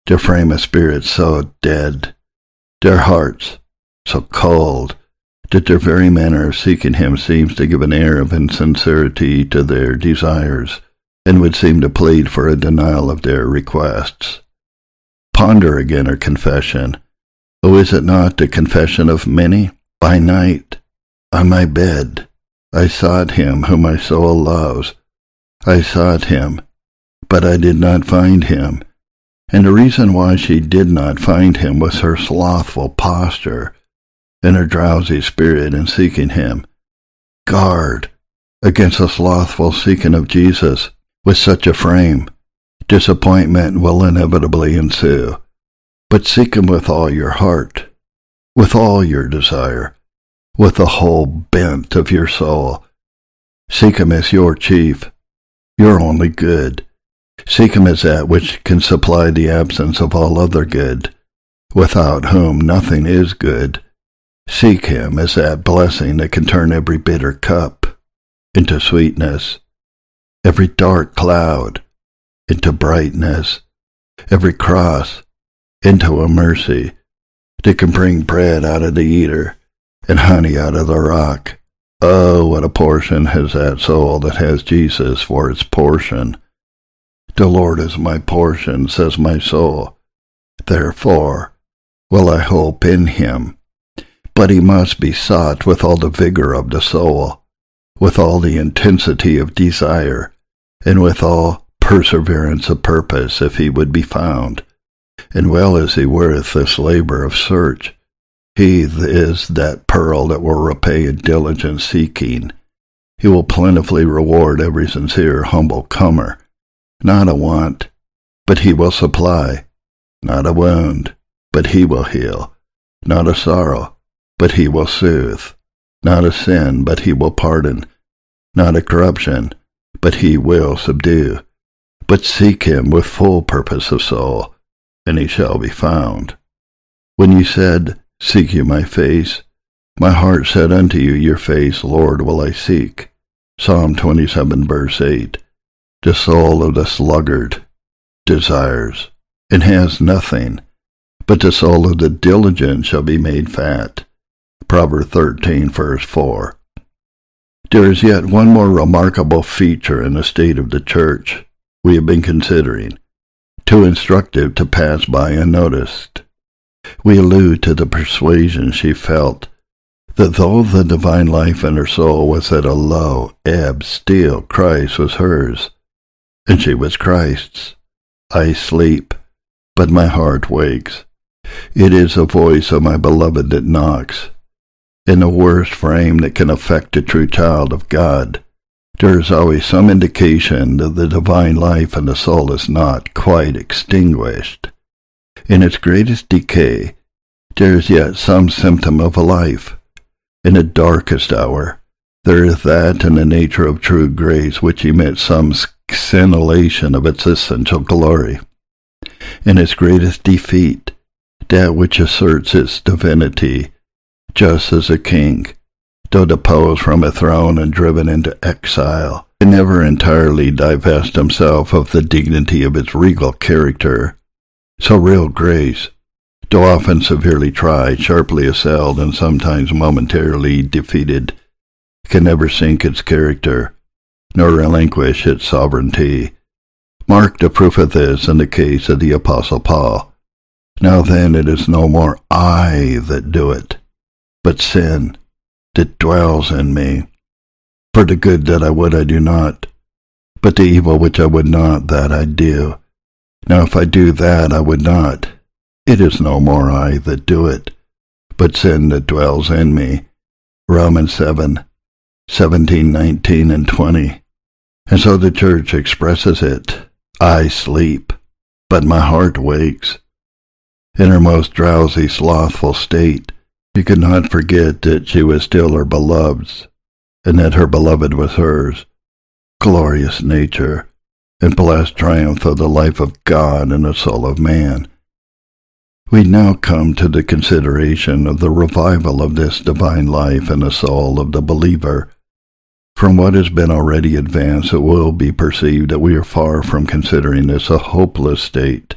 their frame of spirit so dead, their hearts so cold, that their very manner of seeking him seems to give an air of insincerity to their desires, and would seem to plead for a denial of their requests. Ponder again her confession. Oh, is it not the confession of many? By night, on my bed, I sought him whom my soul loves. I sought him, but I did not find him. And the reason why she did not find him was her slothful posture and her drowsy spirit in seeking him. Guard against the slothful seeking of Jesus with such a frame. Disappointment will inevitably ensue. But seek him with all your heart, with all your desire, with the whole bent of your soul. Seek him as your chief, your only good. Seek him as that which can supply the absence of all other good, without whom nothing is good. Seek him as that blessing that can turn every bitter cup into sweetness, every dark cloud into brightness, every cross into a mercy that can bring bread out of the eater and honey out of the rock. Oh, what a portion has that soul that has Jesus for its portion. The Lord is my portion, says my soul. Therefore will I hope in him but he must be sought with all the vigor of the soul, with all the intensity of desire, and with all perseverance of purpose if he would be found. And well is he worth this labor of search. He is that pearl that will repay a diligent seeking. He will plentifully reward every sincere, humble comer. Not a want, but he will supply. Not a wound, but he will heal. Not a sorrow, but he will soothe. Not a sin, but he will pardon. Not a corruption, but he will subdue. But seek him with full purpose of soul, and he shall be found. When you said, Seek you my face, my heart said unto you, Your face, Lord, will I seek. Psalm 27, verse 8. The soul of the sluggard desires, and has nothing, but the soul of the diligent shall be made fat. Proverbs 13, verse 4. There is yet one more remarkable feature in the state of the church we have been considering, too instructive to pass by unnoticed. We allude to the persuasion she felt that though the divine life in her soul was at a low ebb, still Christ was hers, and she was Christ's. I sleep, but my heart wakes. It is the voice of my beloved that knocks in the worst frame that can affect a true child of God. There is always some indication that the divine life in the soul is not quite extinguished. In its greatest decay, there is yet some symptom of a life. In the darkest hour, there is that in the nature of true grace which emits some scintillation of its essential glory. In its greatest defeat, that which asserts its divinity just as a king, though deposed from a throne and driven into exile, can never entirely divest himself of the dignity of its regal character. So real grace, though often severely tried, sharply assailed, and sometimes momentarily defeated, can never sink its character, nor relinquish its sovereignty. Mark the proof of this in the case of the Apostle Paul. Now then, it is no more I that do it, but sin that dwells in me. For the good that I would I do not, but the evil which I would not that I do. Now if I do that I would not, it is no more I that do it, but sin that dwells in me. Romans 7, 17, 19, and 20. And so the church expresses it. I sleep, but my heart wakes. In her most drowsy, slothful state, she could not forget that she was still her beloved's, and that her beloved was hers. Glorious nature, and blessed triumph of the life of God in the soul of man. We now come to the consideration of the revival of this divine life in the soul of the believer. From what has been already advanced, it will be perceived that we are far from considering this a hopeless state.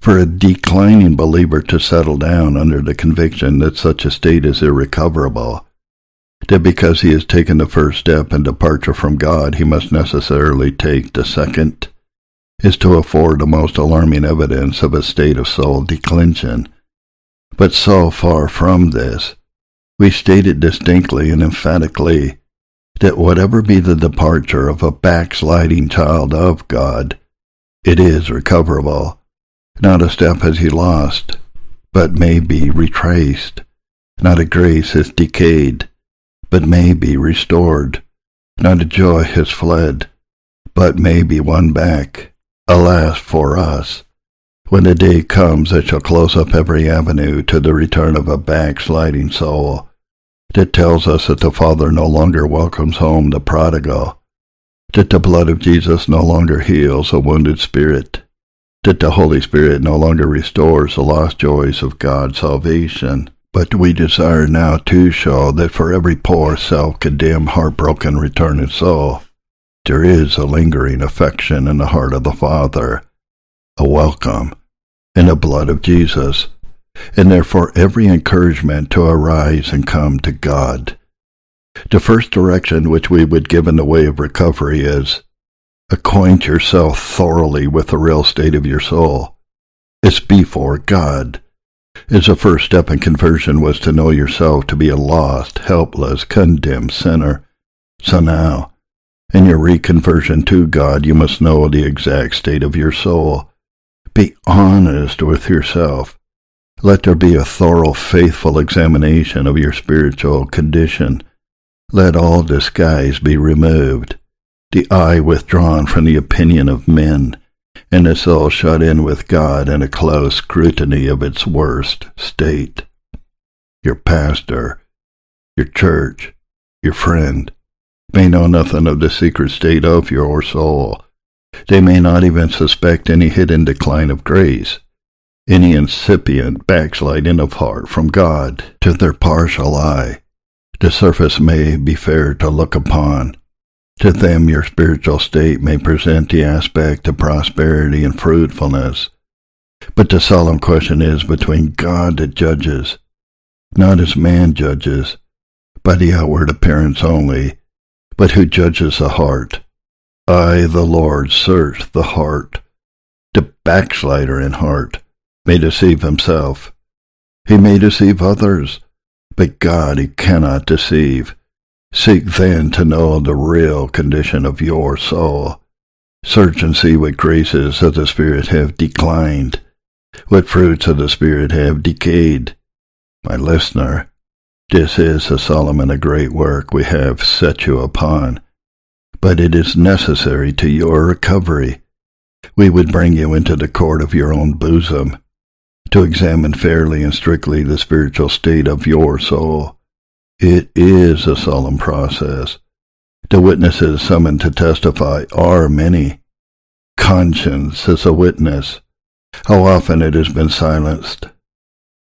For a declining believer to settle down under the conviction that such a state is irrecoverable, that because he has taken the first step in departure from God, he must necessarily take the second, is to afford the most alarming evidence of a state of soul declension. But so far from this, we state it distinctly and emphatically that whatever be the departure of a backsliding child of God, it is recoverable. Not a step has he lost, but may be retraced. Not a grace has decayed, but may be restored. Not a joy has fled, but may be won back. Alas for us, when the day comes that shall close up every avenue to the return of a backsliding soul, that tells us that the Father no longer welcomes home the prodigal, that the blood of Jesus no longer heals a wounded spirit, that the Holy Spirit no longer restores the lost joys of God's salvation. But we desire now to show that for every poor, self-condemned, heartbroken, returning soul, there is a lingering affection in the heart of the Father, a welcome in the blood of Jesus, and therefore every encouragement to arise and come to God. The first direction which we would give in the way of recovery is acquaint yourself thoroughly with the real state of your soul. It's before God. As a first step in conversion was to know yourself to be a lost, helpless, condemned sinner. So now, in your reconversion to God, you must know the exact state of your soul. Be honest with yourself. Let there be a thorough, faithful examination of your spiritual condition. Let all disguise be removed, the eye withdrawn from the opinion of men, and the soul shut in with God in a close scrutiny of its worst state. Your pastor, your church, your friend, may know nothing of the secret state of your soul. They may not even suspect any hidden decline of grace, any incipient backsliding of heart from God to their partial eye. The surface may be fair to look upon. To them your spiritual state may present the aspect of prosperity and fruitfulness. But the solemn question is between God that judges, not as man judges, by the outward appearance only, but who judges the heart. I, the Lord, search the heart. The backslider in heart may deceive himself. He may deceive others, but God he cannot deceive. Seek then to know the real condition of your soul. Search and see what graces of the Spirit have declined, what fruits of the Spirit have decayed. My listener, this is a solemn and a great work we have set you upon, but it is necessary to your recovery. We would bring you into the court of your own bosom, to examine fairly and strictly the spiritual state of your soul. It is a solemn process. The witnesses summoned to testify are many. Conscience is a witness. How often it has been silenced.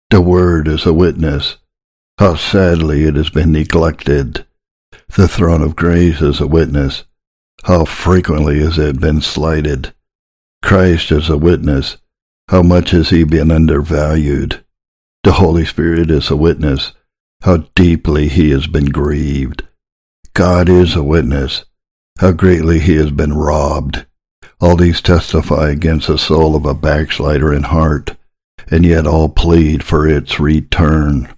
The word is a witness. How sadly it has been neglected. The throne of grace is a witness. How frequently has it been slighted. Christ is a witness. How much has he been undervalued. The Holy Spirit is a witness. How deeply he has been grieved. God is a witness. How greatly he has been robbed. All these testify against the soul of a backslider in heart, and yet all plead for its return.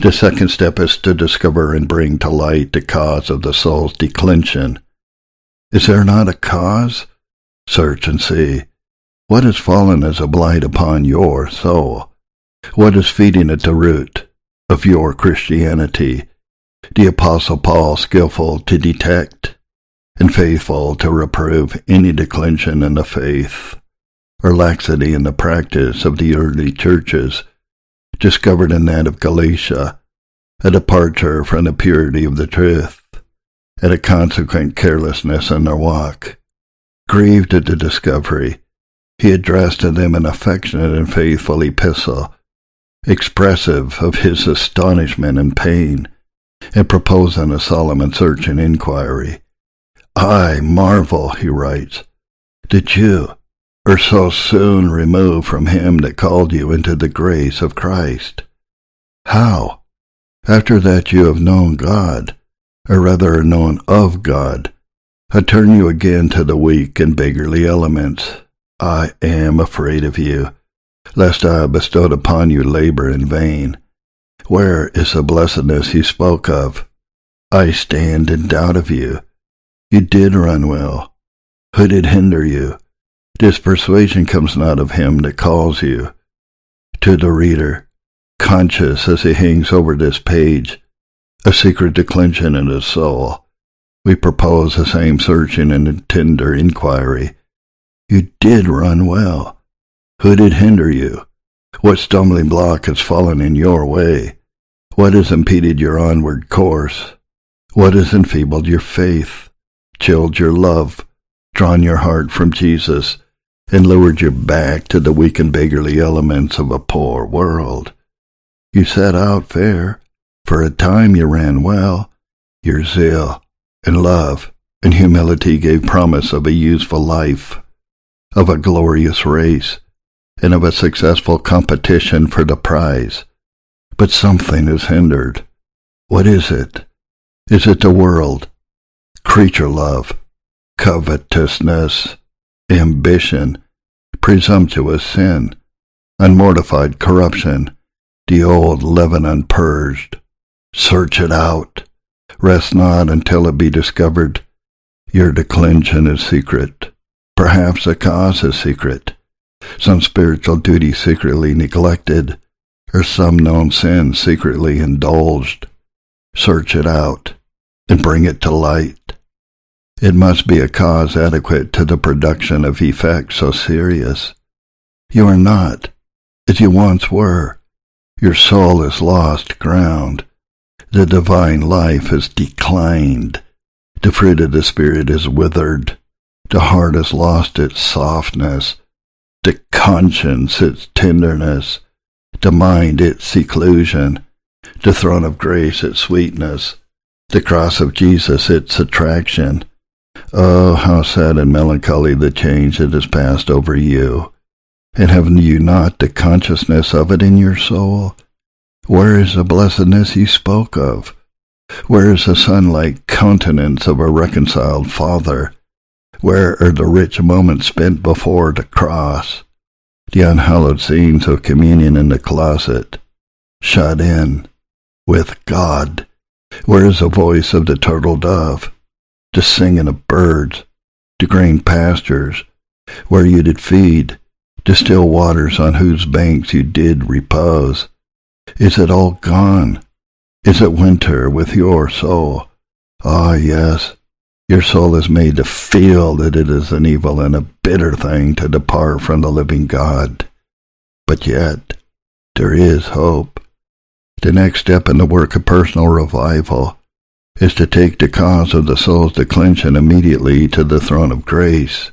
The second step is to discover and bring to light the cause of the soul's declension. Is there not a cause? Search and see. What has fallen as a blight upon your soul? What is feeding at the root of your Christianity? The Apostle Paul skillful to detect and faithful to reprove any declension in the faith or laxity in the practice of the early churches discovered in that of Galatia, a departure from the purity of the truth, and a consequent carelessness in their walk. Grieved at the discovery, he addressed to them an affectionate and faithful epistle, expressive of his astonishment and pain, and proposing a solemn and searching inquiry. I marvel, he writes, that you are so soon removed from him that called you into the grace of Christ. How, after that you have known God, or rather known of God, I turn you again to the weak and beggarly elements. I am afraid of you, lest I bestowed upon you labor in vain. Where is the blessedness you spoke of? I stand in doubt of you. You did run well. Who did hinder you? This persuasion comes not of him that calls you. To the reader, conscious as he hangs over this page, a secret declension in his soul, we propose the same searching and tender inquiry. You did run well. Who did hinder you? What stumbling block has fallen in your way? What has impeded your onward course? What has enfeebled your faith, chilled your love, drawn your heart from Jesus, and lured you back to the weak and beggarly elements of a poor world? You set out fair. For a time you ran well. Your zeal, and love and humility gave promise of a useful life, of a glorious race, and of a successful competition for the prize. But something is hindered. What is it? Is it the world, creature love, covetousness, ambition, presumptuous sin, unmortified corruption, the old leaven unpurged? Search it out. Rest not until it be discovered. Your declension is secret. Perhaps the cause is secret. Some spiritual duty secretly neglected, or some known sin secretly indulged. Search it out and bring it to light. It must be a cause adequate to the production of effects so serious. You are not, as you once were. Your soul is lost ground. The divine life has declined. The fruit of the Spirit is withered. The heart has lost its softness. The conscience its tenderness. The mind its seclusion. The throne of grace its sweetness. The cross of Jesus its attraction. Oh, how sad and melancholy the change that has passed over you. And have you not the consciousness of it in your soul? Where is the blessedness he spoke of? Where is the sunlight countenance of a reconciled Father? Where are the rich moments spent before the cross? The unhallowed scenes of communion in the closet, shut in with God? Where is the voice of the turtle dove, the singing of birds, the green pastures, where you did feed, the still waters on whose banks you did repose? Is it all gone? Is it winter with your soul? Ah, yes, your soul is made to feel that it is an evil and a bitter thing to depart from the living God. But yet, there is hope. The next step in the work of personal revival is to take the cause of the soul's declension immediately to the throne of grace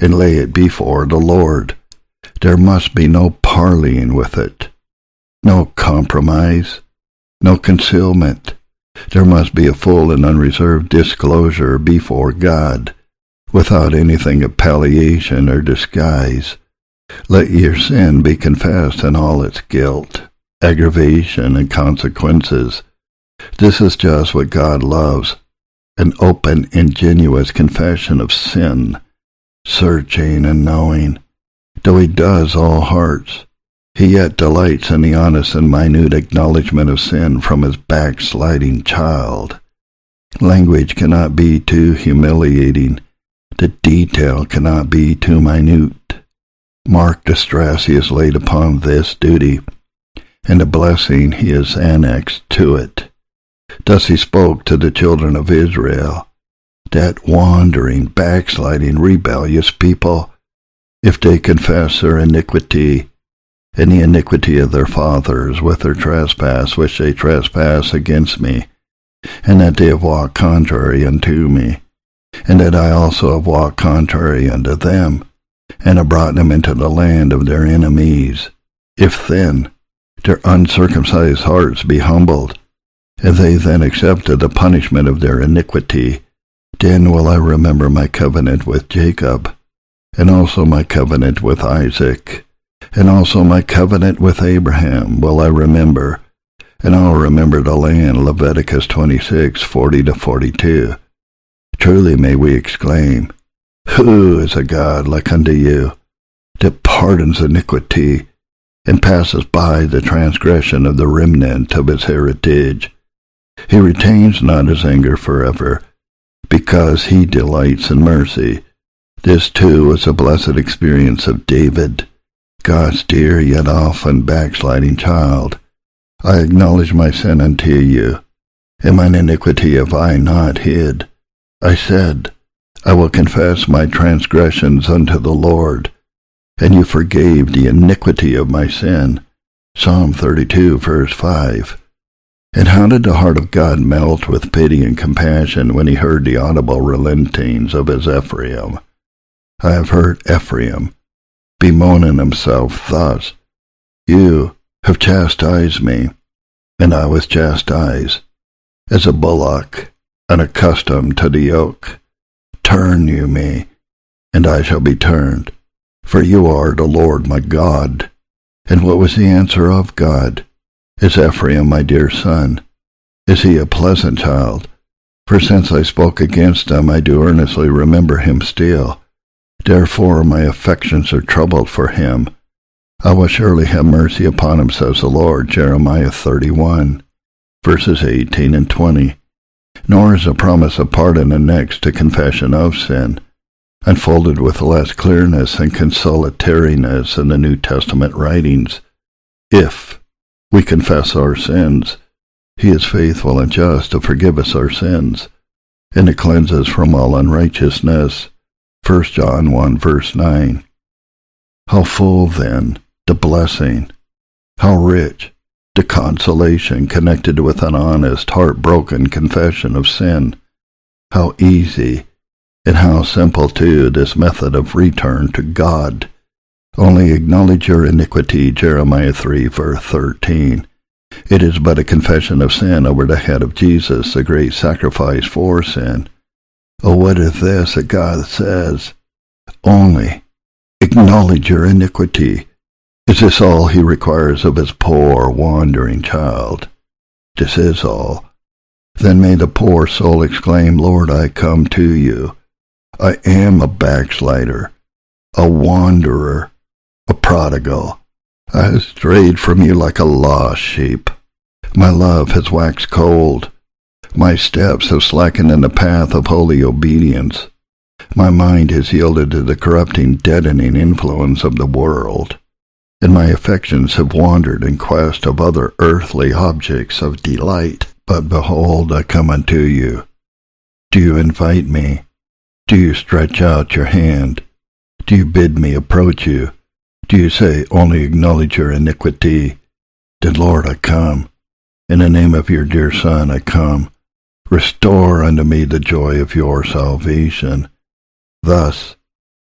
and lay it before the Lord. There must be no parleying with it no compromise, no concealment. There must be a full and unreserved disclosure before God, without anything of palliation or disguise. Let your sin be confessed in all its guilt, aggravation, and consequences. This is just what God loves, an open, ingenuous confession of sin, searching and knowing, though he does all hearts. He yet delights in the honest and minute acknowledgment of sin from his backsliding child. Language cannot be too humiliating. The detail cannot be too minute. Mark the stress he has laid upon this duty, and the blessing he has annexed to it. Thus he spoke to the children of Israel, that wandering, backsliding, rebellious people, if they confess their iniquity and the iniquity of their fathers with their trespass which they trespass against me, and that they have walked contrary unto me, and that I also have walked contrary unto them. and have brought them into the land of their enemies. If then their uncircumcised hearts be humbled, and they then accepted the punishment of their iniquity, then will I remember my covenant with Jacob, and also my covenant with Isaac, and also my covenant with Abraham will I remember, and I'll remember the land. Leviticus 26, 40 to 42. Truly may we exclaim, Who is a God like unto you, that pardons iniquity, and passes by the transgression of the remnant of his heritage? He retains not his anger forever, because he delights in mercy. This too was a blessed experience of David, God's dear yet often backsliding child. I acknowledge my sin unto you, and mine iniquity have I not hid. I said, I will confess my transgressions unto the Lord, and you forgave the iniquity of my sin. Psalm 32, verse 5. And how did the heart of God melt with pity and compassion when he heard the audible relentings of his Ephraim? I have heard Ephraim bemoaning himself thus, You have chastised me, and I was chastised, as a bullock unaccustomed to the yoke. Turn you me, and I shall be turned, for you are the Lord my God. And what was the answer of God? Is Ephraim my dear son? Is he a pleasant child? For since I spoke against him, I do earnestly remember him still. Therefore my affections are troubled for him. I will surely have mercy upon him, says the Lord. Jeremiah 31, verses 18 and 20. Nor is the promise of pardon annexed to confession of sin, unfolded with less clearness and consolatoriness in the New Testament writings. If we confess our sins, he is faithful and just to forgive us our sins, and to cleanse us from all unrighteousness. 1 John 1 verse 9. How full then the blessing, how rich the consolation connected with an honest, heartbroken confession of sin. How easy and how simple too this method of return to God. Only acknowledge your iniquity, Jeremiah 3 verse 13. It is but a confession of sin over the head of Jesus, the great sacrifice for sin. Oh, what is this that God says? Only acknowledge your iniquity is this all he requires of his poor, wandering child? This is all. Then may the poor soul exclaim, Lord, I come to you. I am a backslider, a wanderer, a prodigal. I have strayed from you like a lost sheep. My love has waxed cold. My steps have slackened in the path of holy obedience. My mind has yielded to the corrupting, deadening influence of the world and my affections have wandered in quest of other earthly objects of delight. But behold, I come unto you. Do you invite me? Do you stretch out your hand? Do you bid me approach you? Do you say, only acknowledge your iniquity? Then, Lord, I come. In the name of your dear Son, I come. Restore unto me the joy of your salvation. Thus,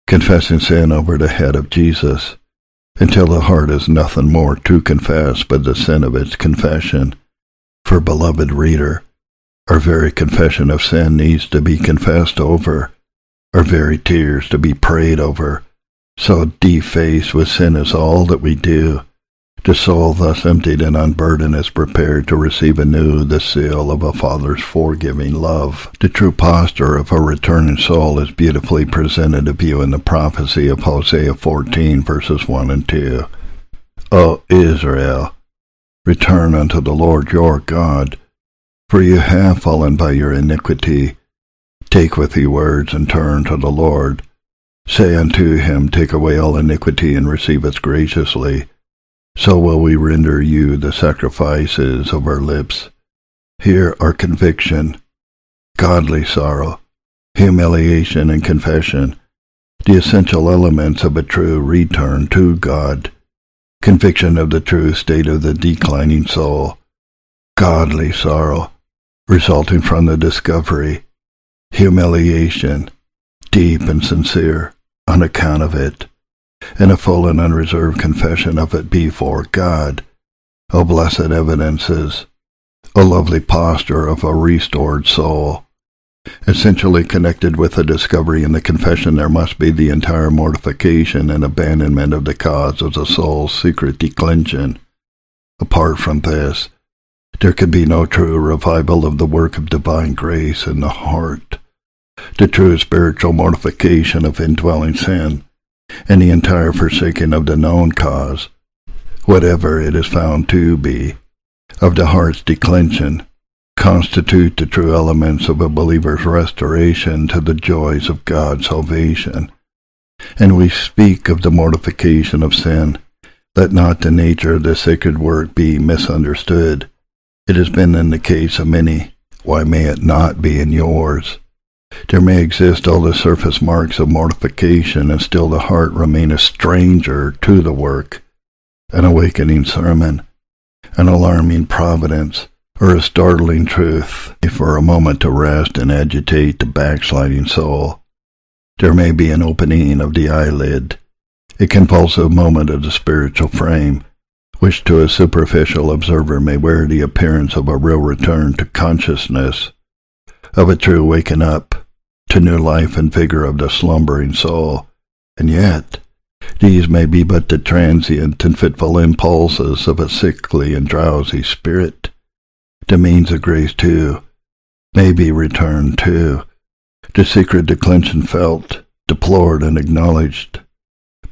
confessing sin over the head of Jesus, until the heart has nothing more to confess but the sin of its confession. For, beloved reader, our very confession of sin needs to be confessed over, our very tears to be prayed over. So defaced with sin is all that we do. The soul thus emptied and unburdened is prepared to receive anew the seal of a Father's forgiving love. The true posture of a returning soul is beautifully presented to view in the prophecy of Hosea 14 verses 1 and 2. O Israel, return unto the Lord your God, for you have fallen by your iniquity. Take with you words and turn to the Lord. Say unto him, Take away all iniquity and receive us graciously so will we render you the sacrifices of our lips. Hear our conviction, godly sorrow, humiliation, and confession, the essential elements of a true return to God, conviction of the true state of the declining soul, godly sorrow, resulting from the discovery, humiliation, deep and sincere, on account of it, and a full and unreserved confession of it before God. O blessed evidences, O lovely posture of a restored soul. Essentially connected with the discovery and the confession, there must be the entire mortification and abandonment of the cause of the soul's secret declension. Apart from this, there can be no true revival of the work of divine grace in the heart, the true spiritual mortification of indwelling sin, and the entire forsaking of the known cause, whatever it is found to be, of the heart's declension, constitute the true elements of a believer's restoration to the joys of God's salvation. And we speak of the mortification of sin. Let not the nature of this sacred work be misunderstood. It has been in the case of many. Why may it not be in yours? There may exist all the surface marks of mortification, and still the heart remain a stranger to the work, an awakening sermon, an alarming providence, or a startling truth for a moment to rest and agitate the backsliding soul. There may be an opening of the eyelid, a convulsive moment of the spiritual frame, which to a superficial observer may wear the appearance of a real return to consciousness, of a true waking up to new life and vigor of the slumbering soul. And yet, these may be but the transient and fitful impulses of a sickly and drowsy spirit. The means of grace, too, may be returned, too. The secret declension felt, deplored, and acknowledged,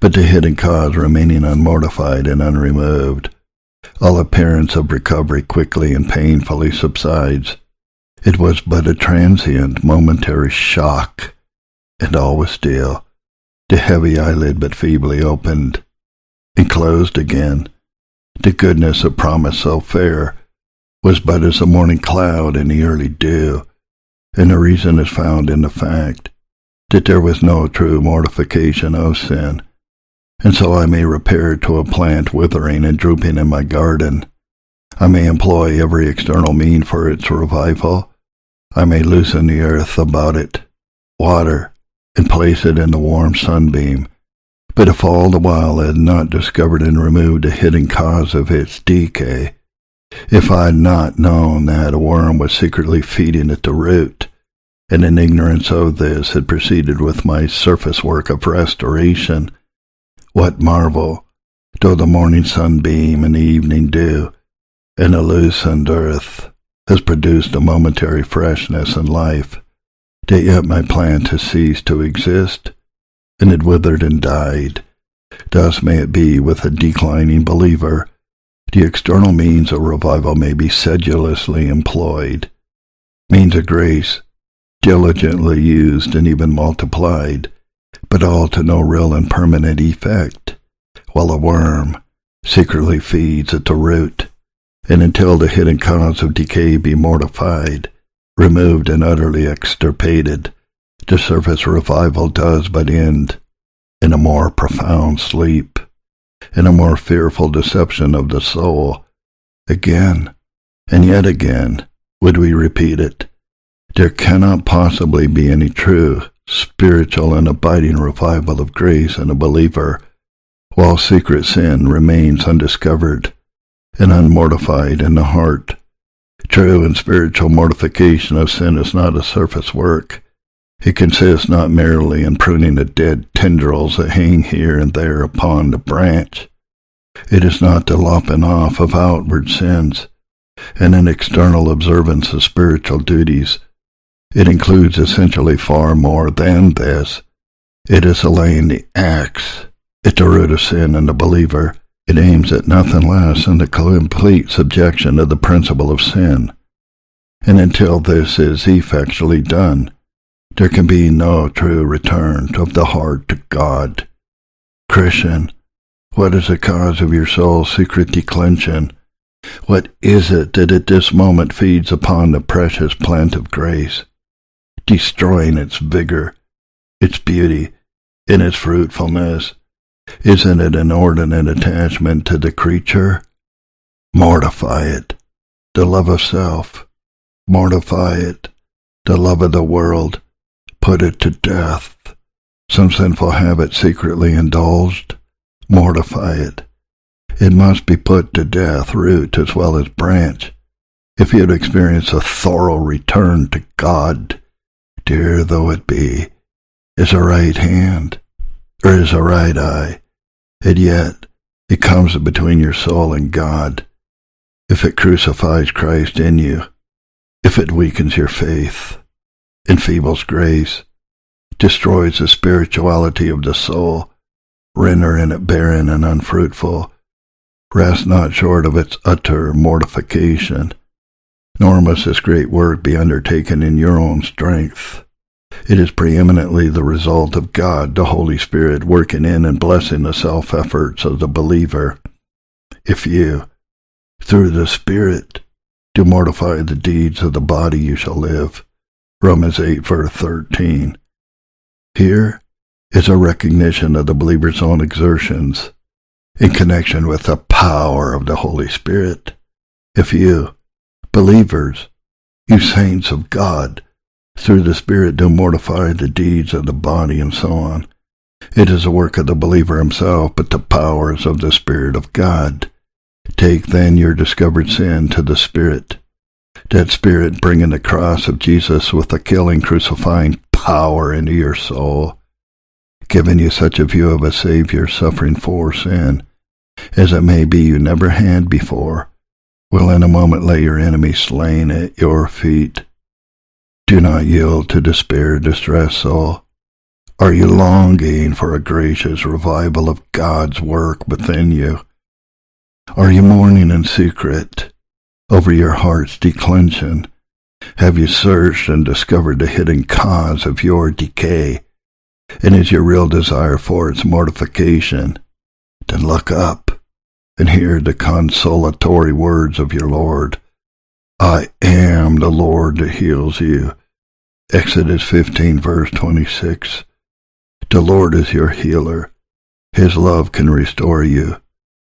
but the hidden cause remaining unmortified and unremoved. All appearance of recovery quickly and painfully subsides. It was but a transient, momentary shock, and all was still. The heavy eyelid but feebly opened and closed again. The goodness of promise so fair was but as a morning cloud in the early dew, and the reason is found in the fact that there was no true mortification of sin, and so I may repair to a plant withering and drooping in my garden. I may employ every external mean for its revival. I may loosen the earth about it, water, and place it in the warm sunbeam. But if all the while I had not discovered and removed the hidden cause of its decay, if I had not known that a worm was secretly feeding at the root, and in ignorance of this had proceeded with my surface work of restoration, what marvel, though the morning sunbeam and the evening dew and the loosened earth has produced a momentary freshness and life, that yet my plant has ceased to exist, and it withered and died. Thus may it be with a declining believer. The external means of revival may be sedulously employed, means of grace diligently used and even multiplied, but all to no real and permanent effect, while a worm secretly feeds at the root, and until the hidden cause of decay be mortified, removed and utterly extirpated, the surface revival does but end in a more profound sleep, in a more fearful deception of the soul. Again, and yet again, would we repeat it, there cannot possibly be any true, spiritual, and abiding revival of grace in a believer while secret sin remains undiscovered and unmortified in the heart. True and spiritual mortification of sin is not a surface work. It consists not merely in pruning the dead tendrils that hang here and there upon the branch. It is not the lopping off of outward sins and an external observance of spiritual duties. It includes essentially far more than this. It is laying the axe at the root of sin in the believer it aims at nothing less than the complete subjection of the principle of sin. And until this is effectually done, there can be no true return of the heart to God. Christian, what is the cause of your soul's secret declension? What is it that at this moment feeds upon the precious plant of grace, destroying its vigor, its beauty, and its fruitfulness? Isn't it an inordinate attachment to the creature? Mortify it. The love of self. Mortify it. The love of the world. Put it to death. some sinful habit secretly indulged, mortify it. It must be put to death, root as well as branch. If you'd experience a thorough return to God, dear though it be, is a right hand, or is a right eye, and yet it comes between your soul and God. If it crucifies Christ in you, if it weakens your faith, enfeebles grace, destroys the spirituality of the soul, rendering it barren and unfruitful, rest not short of its utter mortification, nor must this great work be undertaken in your own strength. It is preeminently the result of God, the Holy Spirit, working in and blessing the self efforts of the believer. If you, through the Spirit, do mortify the deeds of the body, you shall live. Romans 8, verse 13. Here is a recognition of the believer's own exertions in connection with the power of the Holy Spirit. If you, believers, you saints of God, through the Spirit do mortify the deeds of the body and so on, it is a work of the believer himself, but the powers of the Spirit of God. Take then your discovered sin to the Spirit. That Spirit bringing the cross of Jesus with the killing, crucifying power into your soul, giving you such a view of a Savior suffering for sin, as it may be you never had before, will in a moment lay your enemy slain at your feet. Do not yield to despair, distress, soul. Are you longing for a gracious revival of God's work within you? Are you mourning in secret over your heart's declension? Have you searched and discovered the hidden cause of your decay? And is your real desire for its mortification? Then look up and hear the consolatory words of your Lord. I am the Lord that heals you. Exodus 15 verse 26. The Lord is your healer. His love can restore you.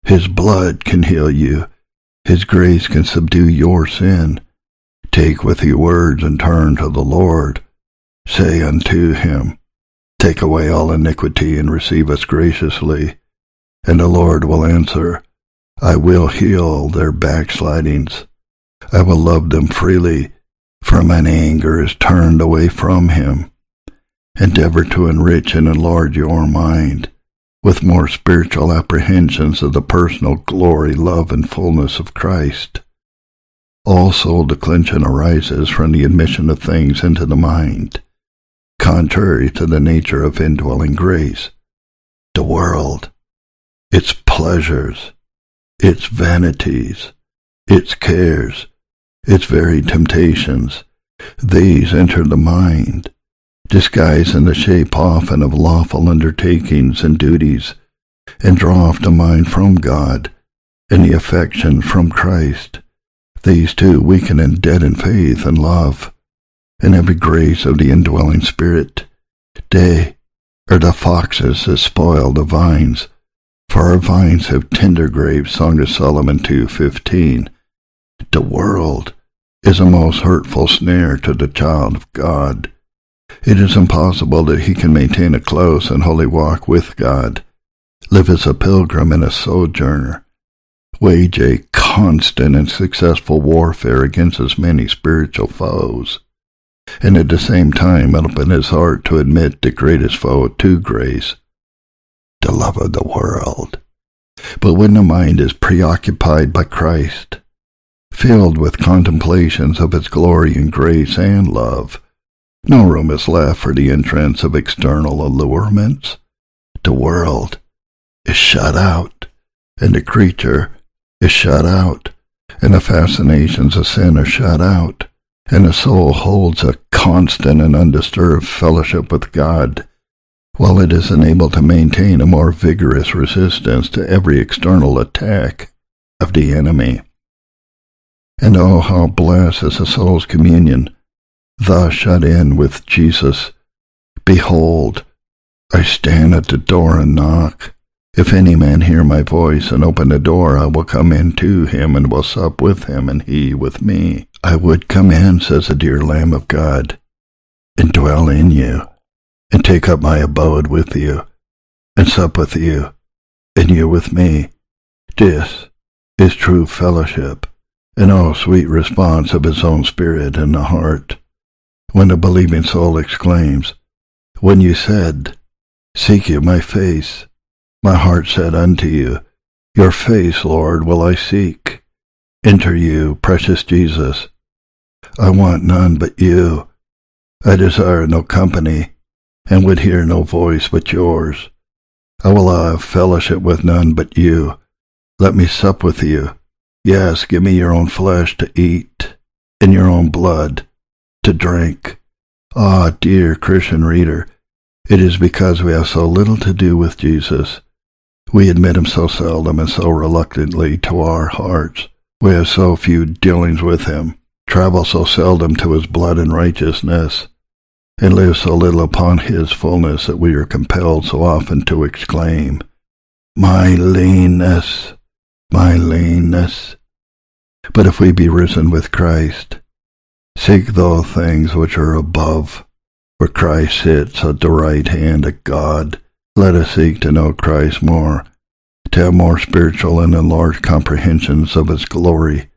His blood can heal you. His grace can subdue your sin. Take with you words and turn to the Lord. Say unto him, Take away all iniquity and receive us graciously. And the Lord will answer, I will heal their backslidings. I will love them freely, for mine anger is turned away from him. Endeavor to enrich and enlarge your mind with more spiritual apprehensions of the personal glory, love, and fullness of Christ. All soul declension arises from the admission of things into the mind, contrary to the nature of indwelling grace. The world, its pleasures, its vanities, its cares, its very temptations, these enter the mind disguised in the shape often of lawful undertakings and duties, and draw off the mind from God and the affection from Christ. These too weaken and deaden faith and love, and every grace of the indwelling Spirit. They are the foxes that spoil the vines, for our vines have tender grapes, Song of Solomon 2.15. The world is a most hurtful snare to the child of God it is impossible that he can maintain a close and holy walk with God, live as a pilgrim and a sojourner, wage a constant and successful warfare against his many spiritual foes, and at the same time open his heart to admit the greatest foe to grace, the love of the world. But when the mind is preoccupied by Christ, filled with contemplations of his glory and grace and love, no room is left for the entrance of external allurements. The world is shut out, and the creature is shut out, and the fascinations of sin are shut out, and the soul holds a constant and undisturbed fellowship with God, while it is enabled to maintain a more vigorous resistance to every external attack of the enemy. And oh, how blessed is the soul's communion thus shut in with Jesus. Behold, I stand at the door and knock. If any man hear my voice and open the door, I will come in to him and will sup with him and he with me. I would come in, says the dear Lamb of God, and dwell in you. and take up my abode with you, and sup with you, and you with me. This is true fellowship, and all sweet response of his own spirit in the heart. When the believing soul exclaims, When you said, Seek you my face, my heart said unto you, Your face, Lord, will I seek. Enter you, precious Jesus. I want none but you. I desire no company, and would hear no voice but yours. I will have fellowship with none but you. Let me sup with you. Yes, give me your own flesh to eat, and your own blood to drink. Ah, dear Christian reader, it is because we have so little to do with Jesus. We admit him so seldom and so reluctantly to our hearts. We have so few dealings with him, travel so seldom to his blood and righteousness, and live so little upon his fullness that we are compelled so often to exclaim, My leanness, my leanness. But if we be risen with Christ, seek those things which are above, where Christ sits at the right hand of God. Let us seek to know Christ more, to have more spiritual and enlarged comprehensions of his glory,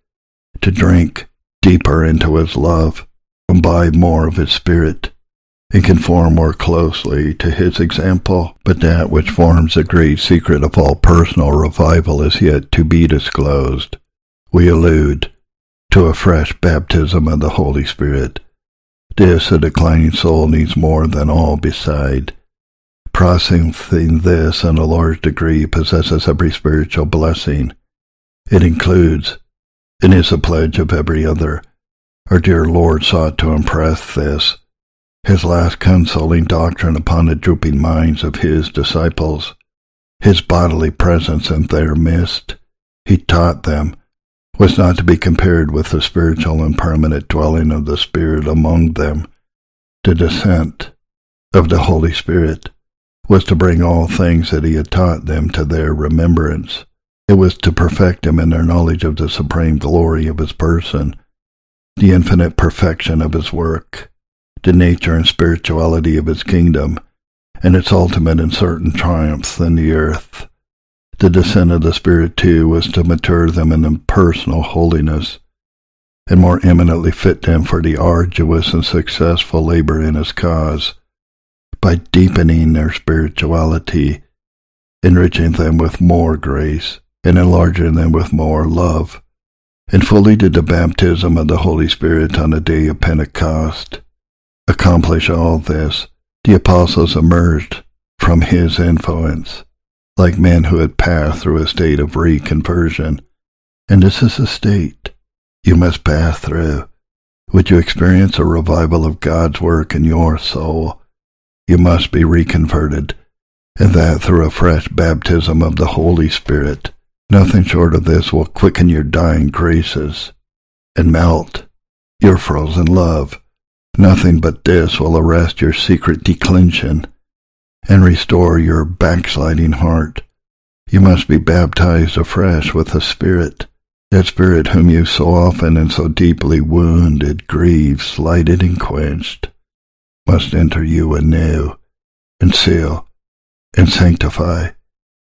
to drink deeper into his love, imbibe more of his spirit, and conform more closely to his example. But that which forms the great secret of all personal revival is yet to be disclosed. We allude to a fresh baptism of the Holy Spirit. This a declining soul needs more than all beside. Processing this in a large degree possesses every spiritual blessing. It includes, and is a pledge of every other. Our dear Lord sought to impress this his last consoling doctrine upon the drooping minds of his disciples, his bodily presence in their midst, he taught them, was not to be compared with the spiritual and permanent dwelling of the Spirit among them. The descent of the Holy Spirit was to bring all things that he had taught them to their remembrance. It was to perfect them in their knowledge of the supreme glory of his person, the infinite perfection of his work, the nature and spirituality of his kingdom, and its ultimate and certain triumphs in the earth. The descent of the Spirit, too, was to mature them in impersonal holiness, and more eminently fit them for the arduous and successful labor in his cause, by deepening their spirituality, enriching them with more grace, and enlarging them with more love. And fully did the baptism of the Holy Spirit on the day of Pentecost accomplish all this, the apostles emerged from his influence like men who had passed through a state of reconversion. And this is a state you must pass through. Would you experience a revival of God's work in your soul? You must be reconverted, and that through a fresh baptism of the Holy Spirit. Nothing short of this will quicken your dying graces and melt your frozen love. Nothing but this will arrest your secret declension and restore your backsliding heart. You must be baptized afresh with the Spirit, that Spirit whom you so often and so deeply wounded, grieved, slighted, and quenched, must enter you anew, and seal, and sanctify,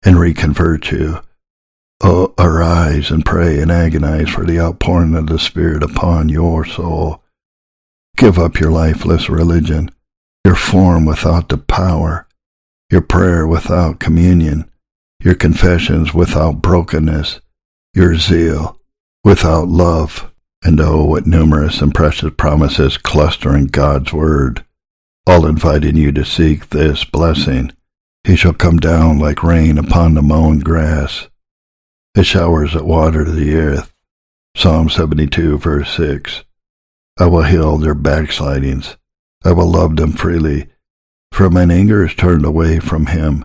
and reconvert you. Oh, arise and pray and agonize for the outpouring of the Spirit upon your soul Give up your lifeless religion, your form without the power, your prayer without communion, your confessions without brokenness, your zeal without love. And oh, what numerous and precious promises cluster in God's word, all inviting you to seek this blessing. He shall come down like rain upon the mown grass, as showers that water the earth. Psalm 72, verse 6. I will heal their backslidings. I will love them freely, for mine anger is turned away from him.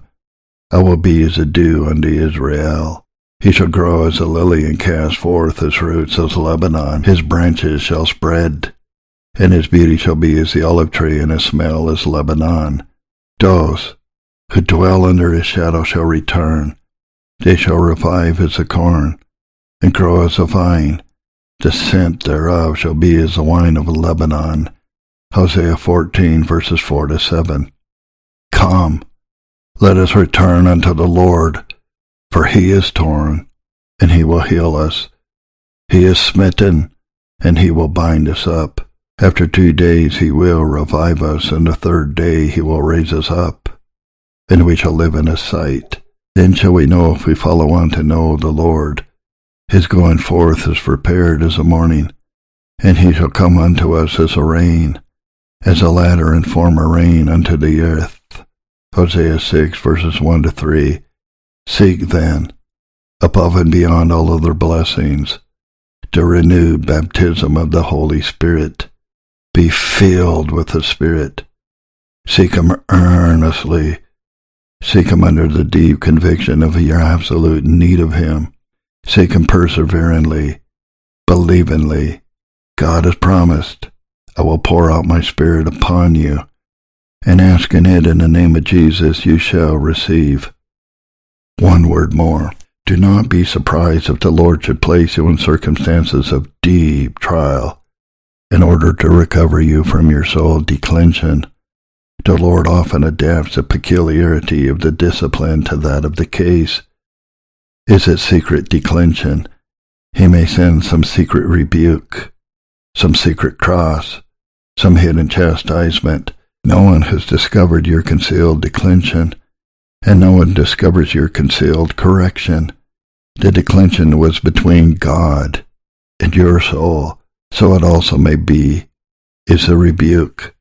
I will be as a dew unto Israel. He shall grow as a lily and cast forth his roots as Lebanon. His branches shall spread, and his beauty shall be as the olive tree, and his smell as Lebanon. Those who dwell under his shadow shall return. They shall revive as a corn, and grow as a vine. The scent thereof shall be as the wine of Lebanon. Hosea 14, verses 4 to 7. Come, let us return unto the Lord, for he is torn, and he will heal us. He is smitten, and he will bind us up. After two days he will revive us, and the third day he will raise us up, and we shall live in his sight. Then shall we know if we follow on to know the Lord. His going forth is prepared as a morning, and he shall come unto us as a rain, as a latter and former rain unto the earth. Hosea 6 verses 1 to 3. Seek then, above and beyond all other blessings, the renewed baptism of the Holy Spirit. Be filled with the Spirit. Seek Him earnestly. Seek Him under the deep conviction of your absolute need of Him. Seek Him perseveringly, believingly. God has promised, I will pour out my Spirit upon you and asking it in the name of Jesus, you shall receive. One word more. Do not be surprised if the Lord should place you in circumstances of deep trial in order to recover you from your soul declension. The Lord often adapts the peculiarity of the discipline to that of the case. Is it secret declension? He may send some secret rebuke, some secret cross, some hidden chastisement, no one has discovered your concealed declension, and no one discovers your concealed correction. The declension was between God and your soul, so it also may be, is the rebuke.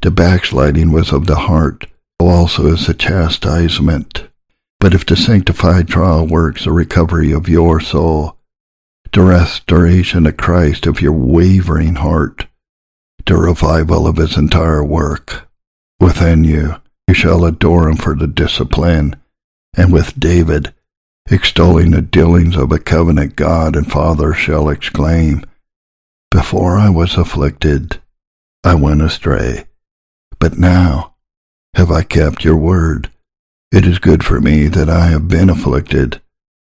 The backsliding was of the heart, so also is the chastisement. But if the sanctified trial works the recovery of your soul, the restoration of Christ of your wavering heart, the revival of his entire work, within you. You shall adore him for the discipline. And with David, extolling the dealings of a covenant God and Father, shall exclaim, Before I was afflicted, I went astray. But now have I kept your word. It is good for me that I have been afflicted,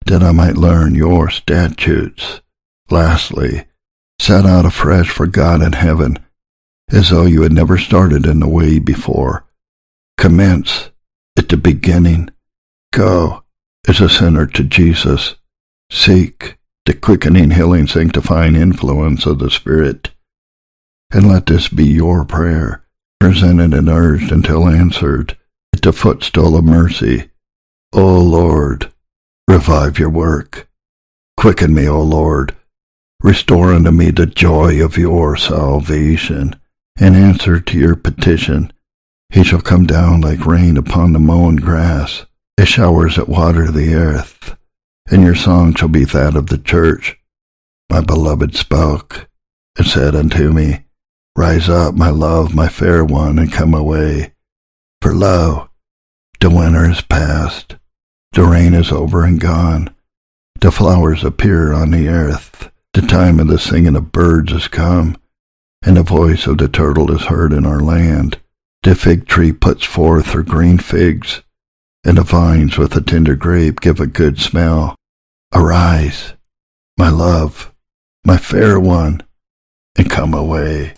that I might learn your statutes. Lastly, set out afresh for God in heaven as though you had never started in the way before. Commence at the beginning. Go as a sinner to Jesus. Seek the quickening, healing, sanctifying influence of the Spirit. And let this be your prayer, presented and urged until answered the footstool of mercy. O Lord, revive your work. Quicken me, O Lord. Restore unto me the joy of your salvation in answer to your petition, he shall come down like rain upon the mown grass, as showers that water the earth, and your song shall be that of the church. My beloved spoke, and said unto me, Rise up, my love, my fair one, and come away. For lo, the winter is past, the rain is over and gone, the flowers appear on the earth, the time of the singing of birds is come, and the voice of the turtle is heard in our land. The fig tree puts forth her green figs, and the vines with the tender grape give a good smell. Arise, my love, my fair one, and come away.